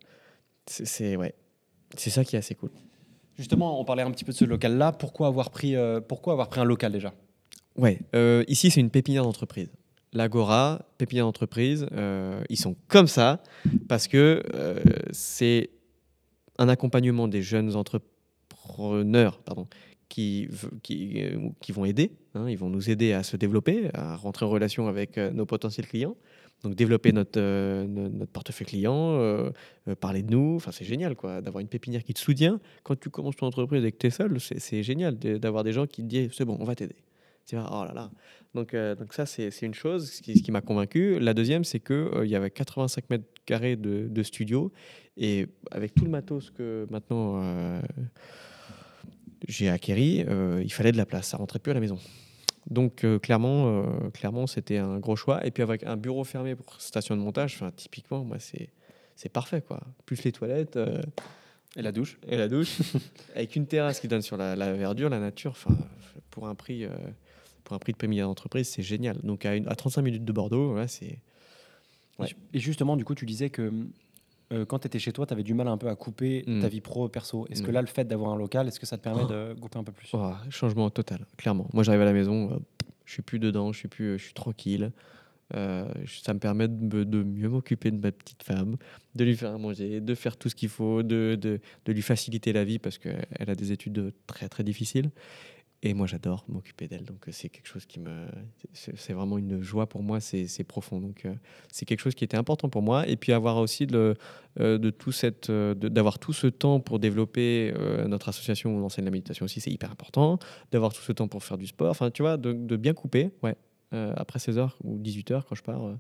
c'est- ouais. ça qui est assez cool. Justement, on parlait un petit peu de ce local-là. Pourquoi avoir pris, pourquoi avoir pris un local déjà? Ouais, ici c'est une pépinière d'entreprise. L'Agora, pépinière d'entreprise, ils sont comme ça parce que c'est un accompagnement des jeunes entrepreneurs pardon, qui, qui, qui vont aider. hein, ils vont nous aider à se développer, à rentrer en relation avec nos potentiels clients. Donc développer notre, euh, no- notre portefeuille client, euh, euh, parler de nous. Enfin, c'est génial quoi, d'avoir une pépinière qui te soutient. Quand tu commences ton entreprise et que tu es seul, c'est génial d'avoir des gens qui te disent c'est bon, on va t'aider. Tu vois, oh là là. Donc, donc ça, c'est une chose, qui, qui m'a convaincu. La deuxième, c'est qu'il il y avait 85 mètres carrés de, de studio. Et avec tout le matos que maintenant j'ai acquéri, il fallait de la place. Ça rentrait plus à la maison. Donc euh, clairement, euh, clairement, c'était un gros choix. Et puis avec un bureau fermé pour station de montage, enfin, typiquement, moi, c'est c'est parfait. quoi. Plus les toilettes. euh, Et la douche et la douche, avec une terrasse qui donne sur la, la verdure, la nature, enfin, pour un prix, pour un prix de milliard d'entreprise, c'est génial. Donc à, une- à 35 minutes de Bordeaux, c'est Ouais. Et justement, du coup, tu disais que euh, quand tu étais chez toi, tu avais du mal un peu à couper Mm. ta vie pro perso. Est-ce que Mm. là, le fait d'avoir un local, est-ce que ça te permet Oh. de couper un peu plus? Oh, changement total, clairement. Moi, j'arrive à la maison, euh, je suis plus dedans, je suis plus, je suis tranquille. Euh, ça me permet de, me- de mieux m'occuper de ma petite femme, de lui faire à manger, de faire tout ce qu'il faut, de, de, de lui faciliter la vie parce qu'elle a des études très très difficiles. Et moi, j'adore m'occuper d'elle. Donc, euh, c'est quelque chose qui me. C'est vraiment une joie pour moi, c'est profond. Donc, euh, c'est quelque chose qui était important pour moi. Et puis, avoir aussi le, euh, de tout cette, de- d'avoir tout ce temps pour développer notre association où on enseigne la méditation aussi, c'est hyper important. D'avoir tout ce temps pour faire du sport. Enfin, tu vois, de, de bien couper, ouais. Euh, après 16h ou 18h, quand je pars. euh,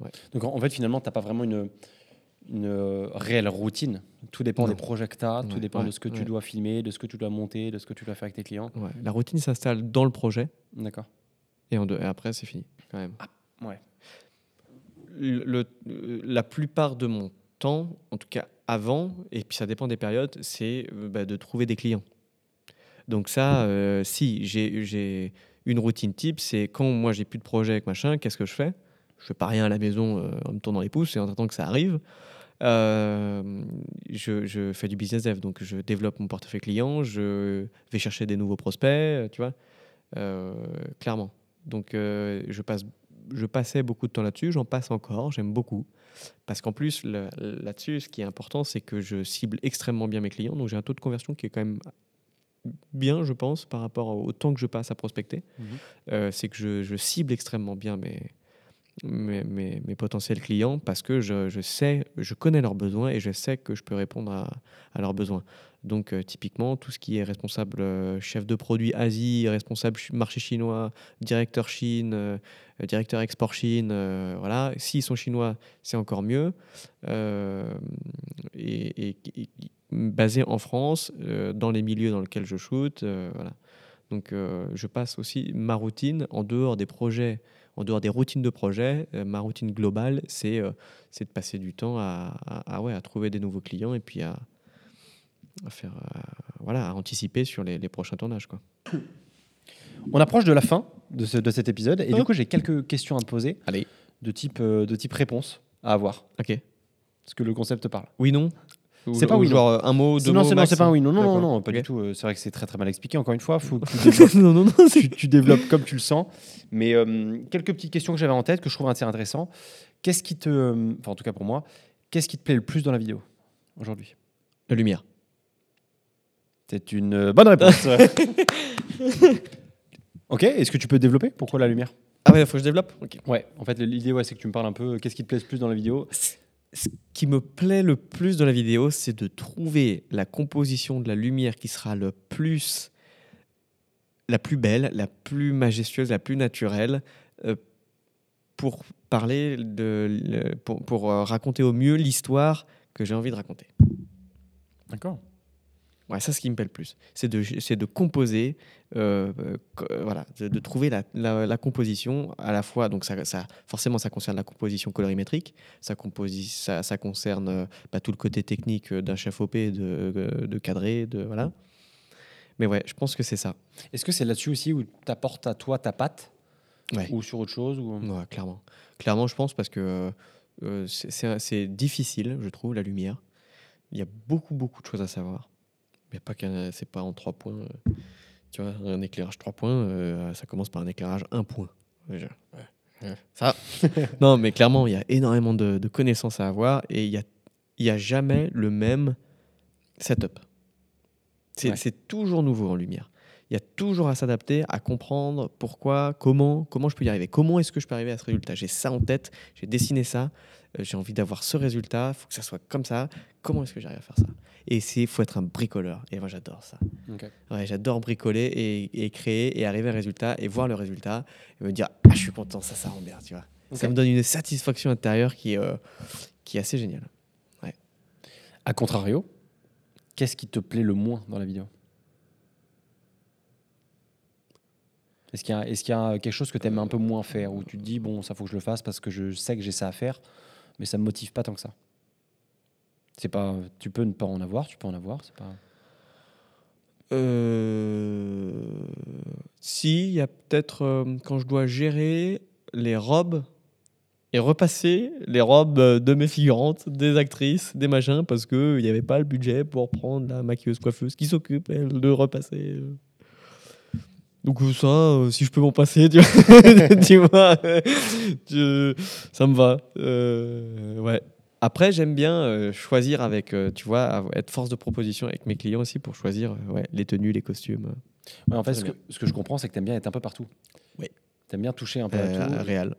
Ouais. Donc en en fait, finalement, tu n'as pas vraiment une, une euh, réelle routine. Tout dépend Non. des projets que tu as, tout Ouais, dépend de ouais, ce que tu ouais. dois filmer, de ce que tu dois monter, de ce que tu dois faire avec tes clients. ouais. La routine s'installe dans le projet. D'accord. Et, en deux- et après, c'est fini, quand même. Ouais. le- le- la plupart de mon temps, en tout cas avant, et puis ça dépend des périodes, c'est euh, bah, de trouver des clients. Donc ça, euh, si j'ai- une routine type, c'est quand moi j'ai plus de projet avec machin, qu'est-ce que je fais? Je fais pas rien à la maison euh, en me tournant les pouces et en attendant que ça arrive. Euh, je, je fais du business dev, donc je développe mon portefeuille client, je vais chercher des nouveaux prospects, euh, tu vois, Euh, clairement. Donc je passe je passais beaucoup de temps là-dessus, j'en passe encore, j'aime beaucoup. Parce qu'en plus, là-dessus, ce qui est important, c'est que je cible extrêmement bien mes clients. Donc j'ai un taux de conversion qui est quand même bien, je pense, par rapport au temps que je passe à prospecter. Mhm. Euh, c'est que je, je cible extrêmement bien mes, mes, potentiels clients parce que je, sais, je connais leurs besoins et je sais que je peux répondre à, leurs besoins. Donc euh, typiquement, tout ce qui est responsable euh, chef de produit Asie, responsable ch- marché chinois, directeur Chine, euh, directeur export Chine, voilà. S'ils sont chinois, c'est encore mieux. Et, et- basé en France, dans les milieux dans lesquels je shoot, voilà. Donc je passe aussi ma routine en dehors des projets, en dehors des routines de projet. euh, ma routine globale, c'est euh, c'est de passer du temps à, à- à, ouais, à trouver des nouveaux clients et puis à, à faire euh, voilà à anticiper sur les, les prochains tournages quoi. On approche de la fin de, ce- de cet épisode et du coup, j'ai quelques questions à te poser Allez. de type, de type réponse à avoir. Ok. Est-ce que le concept parle Oui non. C'est pas oui, non. genre euh, un mot deux C'est- Non, mots c'est non, max c'est pas un oui. Non, non, non, pas du tout. Euh, C'est vrai que c'est très très mal expliqué. Encore une fois, faut que tu développes, non non non. tu, tu développes comme tu le sens. Mais euh, quelques petites questions que j'avais en tête que je trouve assez intéressant. Qu'est-ce qui te, enfin en tout cas pour moi, qu'est-ce qui te plaît le plus dans la vidéo aujourd'hui? La lumière. C'est une bonne réponse. ok. Est-ce que tu peux développer? Pourquoi la lumière? Ah ouais, faut que je développe? Ok. Ouais. En fait, l'idée, ouais, c'est que tu me parles un peu. Qu'est-ce qui te plaît le plus dans la vidéo? Ce qui me plaît le plus dans la vidéo, c'est de trouver la composition de la lumière qui sera le plus, la plus belle, la plus majestueuse, la plus naturelle, euh, pour parler de, pour, euh, raconter au mieux l'histoire que j'ai envie de raconter. D'accord. Ouais, ça, ce qui me plaît le plus, c'est de, c'est de composer, euh, euh, voilà, de, de trouver la, la- la composition à la fois. Donc, ça, ça- forcément, ça concerne la composition colorimétrique, ça, composi- ça, ça concerne euh, bah, tout le côté technique d'un chef OP, de, de cadrer, de voilà. Mais ouais, je pense que c'est ça. Est-ce que c'est là-dessus aussi où tu apportes à toi ta patte? Ouais. ou sur autre chose ou... Ouais, clairement. Clairement, je pense parce que euh, c'est- c'est c'est difficile, je trouve, la lumière. Il y a beaucoup, beaucoup de choses à savoir. Mais pas qu'un, c'est pas en trois points. euh, tu vois, un éclairage trois points, euh, ça commence par un éclairage un point. Déjà. Ouais. Ça. non, mais clairement, il y a énormément de, de connaissances à avoir et il y a, il y a jamais le même setup. C'est Ouais. toujours nouveau en lumière. Il y a toujours à s'adapter, à comprendre pourquoi, comment, comment je peux y arriver. Comment est-ce que je peux arriver à ce résultat J'ai ça en tête, j'ai dessiné ça, j'ai envie d'avoir ce résultat, il faut que ça soit comme ça. Comment est-ce que j'arrive à faire ça? Et c'est faut être un bricoleur. Et moi, j'adore ça. Ouais, j'adore bricoler et, et créer et arriver à un résultat et voir le résultat et me dire ah je suis content ça ça rend bien tu vois. Ça me donne une satisfaction intérieure qui est euh, qui est assez géniale. À contrario, qu'est-ce qui te plaît le moins dans la vidéo? Est-ce qu'il y, a- y a quelque chose que tu aimes un peu moins faire où tu te dis, bon, ça faut que je le fasse parce que je sais que j'ai ça à faire, mais ça me motive pas tant que ça c'est pas, Tu peux ne pas en avoir, tu peux en avoir. c'est Pas... Euh, Si, il y a peut-être euh, quand je dois gérer les robes et repasser les robes euh, de mes figurantes, des actrices, des machins, parce qu'il n'y avait pas le budget pour prendre la maquilleuse coiffeuse qui s'occupe, elle, de repasser. Donc euh, ça, euh, si je peux m'en passer, tu vois, tu vois, euh, ça me va. Euh, ouais. Après, j'aime bien euh, choisir avec, tu vois, être force de proposition avec mes clients aussi pour choisir ouais, les tenues, les costumes. Ouais, en fait, ce que, ce que je comprends, c'est que tu aimes bien être un peu partout. Oui. Tu aimes bien toucher un peu Euh, à tout. réel.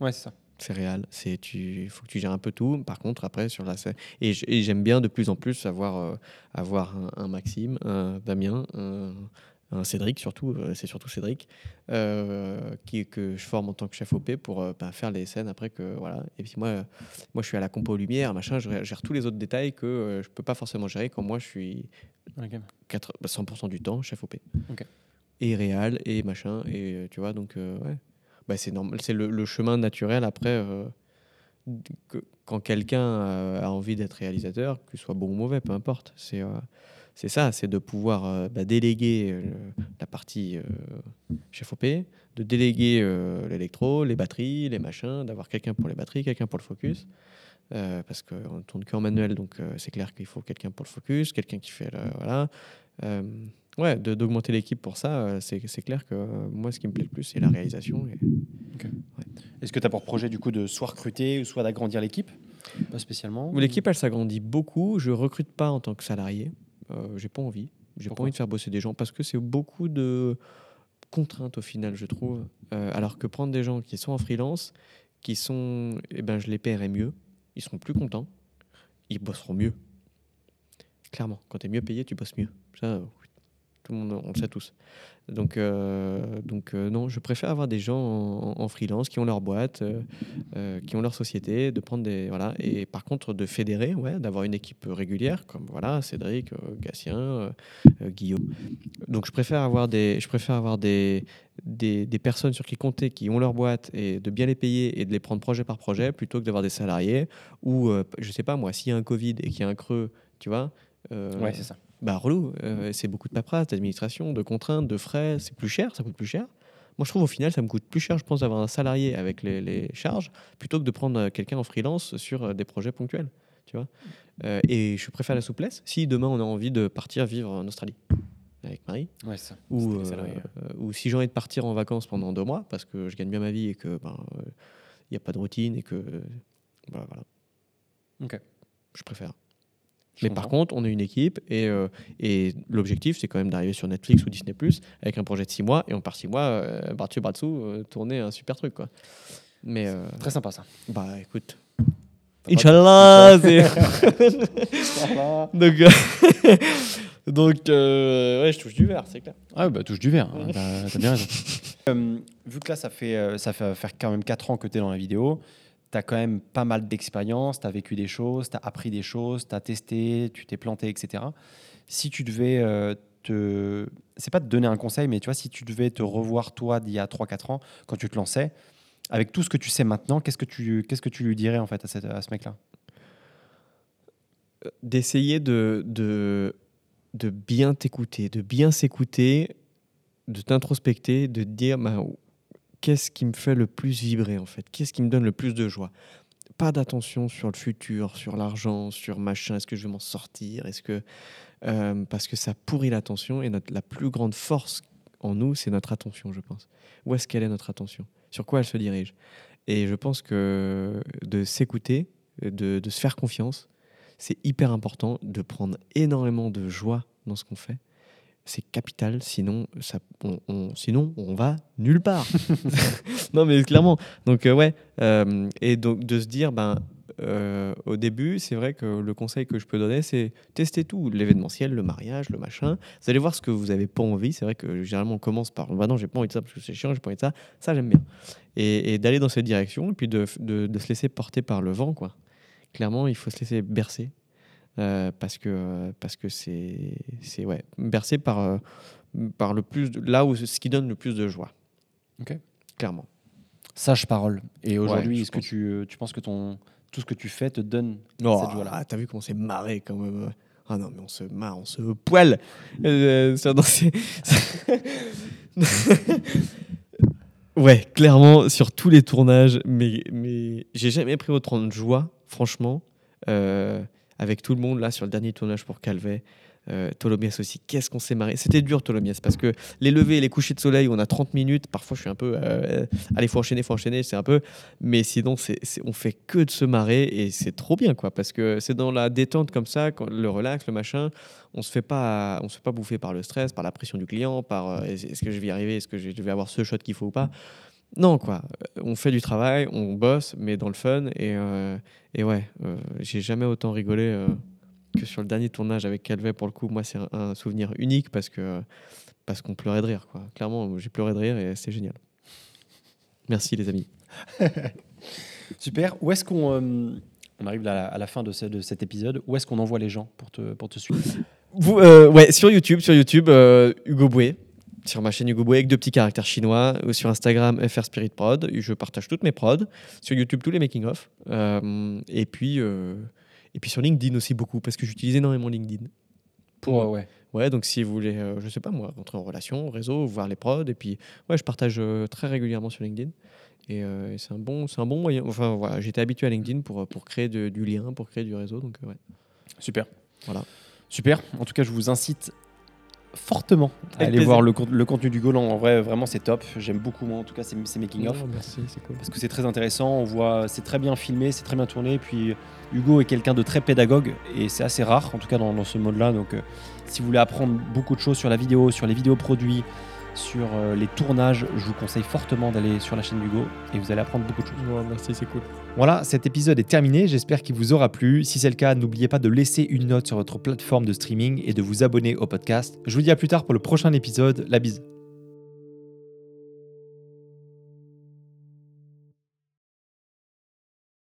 Ouais, c'est ça. C'est réel. C'est tu, il faut que tu gères un peu tout. Par contre, après sur la scène, et j'aime bien de plus en plus avoir euh, avoir un, un Maxime, un Damien, un, un Cédric surtout. euh, c'est surtout Cédric euh, qui que je forme en tant que chef OP pour euh, bah, faire les scènes après que voilà. Et puis moi, euh, moi je suis à la compo lumière, machin. Je gère tous les autres détails que je peux pas forcément gérer quand moi je suis Ok. 4 bah, 100% du temps chef OP. Ok. Et réal et machin et tu vois donc ouais. Bah, c'est normal, c'est le, le chemin naturel après que- quand quelqu'un a envie d'être réalisateur, que ce soit bon ou mauvais, peu importe. C'est c'est ça, c'est de pouvoir euh, bah, déléguer euh, la partie euh, chef OP, de déléguer l'électro, les batteries, les machins, d'avoir quelqu'un pour les batteries, quelqu'un pour le focus. Parce qu'on ne tourne qu'en manuel, donc c'est clair qu'il faut quelqu'un pour le focus, quelqu'un qui fait le. Voilà. Ouais, d'augmenter l'équipe pour ça, c'est clair que moi, ce qui me plaît le plus, c'est la réalisation. Et... Est-ce que tu as pour projet du coup de soit recruter ou soit d'agrandir l'équipe? Pas spécialement. L'équipe, elle s'agrandit beaucoup. Je recrute pas en tant que salarié. Euh, j'ai pas envie. J'ai pas envie de faire bosser des gens parce que c'est beaucoup de contraintes au final, je trouve. Euh, alors que prendre des gens qui sont en freelance, qui sont, eh ben, je les paierai mieux. Ils seront plus contents. Ils bosseront mieux. Clairement, quand tu es mieux payé, tu bosses mieux. Ça, on le sait tous. Donc, euh, donc euh, non, je préfère avoir des gens en, freelance qui ont leur boîte, euh, qui ont leur société, de prendre des voilà. Et par contre, de fédérer, ouais, d'avoir une équipe régulière comme voilà Cédric, Gatien, Guillaume. Donc, je préfère avoir des, je préfère avoir des, des, des personnes sur qui compter, qui ont leur boîte et de bien les payer et de les prendre projet par projet, plutôt que d'avoir des salariés ou je sais pas moi, s'il y a un Covid et qu'il y a un creux, tu vois. Ouais, c'est ça. Bah relou, euh, c'est beaucoup de paperasse, d'administration, de contraintes, de frais, c'est plus cher, ça coûte plus cher. Moi, je trouve au final, ça me coûte plus cher, je pense, d'avoir un salarié avec les, les charges, plutôt que de prendre euh, quelqu'un en freelance sur euh, des projets ponctuels, tu vois. Euh, et je préfère la souplesse. Si demain on a envie de partir vivre en Australie avec Marie, Ouais, c'est ça. ou, euh, si j'ai envie de partir en vacances pendant deux mois parce que je gagne bien ma vie et que ben, il n'y a pas de routine et que voilà, voilà. Ok. Je préfère. Mais par contre, on est une équipe et, euh, et l'objectif, c'est quand même d'arriver sur Netflix ou Disney Plus avec un projet de six mois et on part six mois, euh, bras dessus, bras dessous, euh, tourner un super truc. Quoi. Mais euh, Très sympa ça. bah écoute. Inch'Allah Donc, euh, donc euh, ouais, je touche du verre, c'est clair. Ah bah touche du verre, hein, t'as bien raison. Euh, vu que là ça fait, ça fait faire quand même 4 ans que tu es dans la vidéo, tu as quand même pas mal d'expérience, tu as vécu des choses, tu as appris des choses, tu as testé, tu t'es planté, etc. Si tu devais euh, te... C'est pas te donner un conseil, mais tu vois, si tu devais te revoir toi d'il y a 3-4 ans, quand tu te lançais, avec tout ce que tu sais maintenant, qu'est-ce que tu, qu'est-ce que tu lui dirais en fait à, ce mec-là? D'essayer de, de, de bien t'écouter, de bien s'écouter, de t'introspecter, de te dire bah, qu'est-ce qui me fait le plus vibrer en fait, qu'est-ce qui me donne le plus de joie? Pas d'attention sur le futur, sur l'argent, sur machin, est-ce que je vais m'en sortir, est-ce que euh, parce que ça pourrit l'attention et notre, la plus grande force en nous, c'est notre attention, je pense. Où est-ce qu'elle est notre attention? Sur quoi elle se dirige? Et je pense que de s'écouter, de, de se faire confiance, c'est hyper important de prendre énormément de joie dans ce qu'on fait. C'est capital, sinon, ça, on, on- sinon on va nulle part. non, mais clairement. Donc, euh, ouais. euh, et donc, de se dire, ben, euh, au début, c'est vrai que le conseil que je peux donner, c'est tester tout l'événementiel, le mariage, le machin. Vous allez voir ce que vous n'avez pas envie. C'est vrai que généralement, on commence par bah non, j'ai pas envie de ça parce que c'est chiant, j'ai pas envie de ça. Ça, j'aime bien. Et, et d'aller dans cette direction, et puis de, de- de se laisser porter par le vent, quoi. Clairement, il faut se laisser bercer. Euh, parce que parce que c'est c'est ouais bercé par euh, par le plus de- là où ce qui donne le plus de joie Ok. clairement Sage parole. Et aujourd'hui, est-ce que tu, tu penses que ton, tout ce que tu fais te donne Oh, cette joie-là? ah, t'as vu comment c'est marré quand même. Ah non, mais on se marre, on se poile. Euh, ouais, clairement, sur tous les tournages, mais, mais j'ai jamais pris autant de joie, franchement, euh, avec tout le monde là sur le dernier tournage pour Calvet. Euh, Tholomyès aussi, qu'est-ce qu'on s'est marré? C'était dur Tholomyès parce que les levées et les couchers de soleil, on a 30 minutes. Parfois, je suis un peu. euh, allez, faut enchaîner, faut enchaîner, c'est un peu. Mais sinon, on fait que de se marrer et c'est trop bien quoi. Parce que c'est dans la détente comme ça, le relax, le machin. On se fait pas, on se fait pas bouffer par le stress, par la pression du client, par euh, est-ce que je vais y arriver, est-ce que je vais avoir ce shot qu'il faut ou pas. Non, quoi. On fait du travail, on bosse, mais dans le fun. Et, euh, et ouais, euh, j'ai jamais autant rigolé euh, que sur le dernier tournage avec Calvet. Pour le coup, moi, c'est un, souvenir unique parce que parce qu'on pleurait de rire, quoi. Clairement, j'ai pleuré de rire et c'est génial. Merci, les amis. Super. Où est-ce qu'on. on arrive là à la fin de, ce- de cet épisode. Où est-ce qu'on envoie les gens pour te, pour te suivre? Vous, euh, ouais, sur YouTube, sur YouTube, euh, Hugo Boué, sur ma chaîne Hugo Boué avec deux petits caractères chinois, ou sur Instagram FR Spirit Prod, je partage toutes mes prods, sur YouTube tous les making of, Euh, et puis euh, et puis sur LinkedIn aussi beaucoup parce que j'utilise énormément LinkedIn. Ouais, ouais. Ouais, donc si vous voulez, euh, je sais pas moi, rentrer en relation, au réseau, voir les prods, et puis ouais, je partage euh, très régulièrement sur LinkedIn. Et, euh, et c'est un bon, c'est un bon moyen. Enfin voilà, j'étais habitué à LinkedIn pour pour créer de- du lien, pour créer du réseau, donc euh, ouais. Super. Voilà. Super. En tout cas, je vous incite fortement à aller plaisir. voir le, con- le contenu du Golan. En vrai, vraiment, c'est top. J'aime beaucoup, moi, en tout cas, ces, ces making-of. Merci, c'est cool. Parce que c'est très intéressant. On voit, c'est très bien filmé, c'est très bien tourné. Et puis, Hugo est quelqu'un de très pédagogue. Et c'est assez rare, en tout cas, dans, dans ce mode-là. Donc, euh, si vous voulez apprendre beaucoup de choses sur la vidéo, sur les vidéos produits, sur euh, les tournages, je vous conseille fortement d'aller sur la chaîne d'Hugo. Et vous allez apprendre beaucoup de choses. Merci, c'est cool. Voilà, cet épisode est terminé. J'espère qu'il vous aura plu. Si c'est le cas, n'oubliez pas de laisser une note sur votre plateforme de streaming et de vous abonner au podcast. Je vous dis à plus tard pour le prochain épisode. La bise.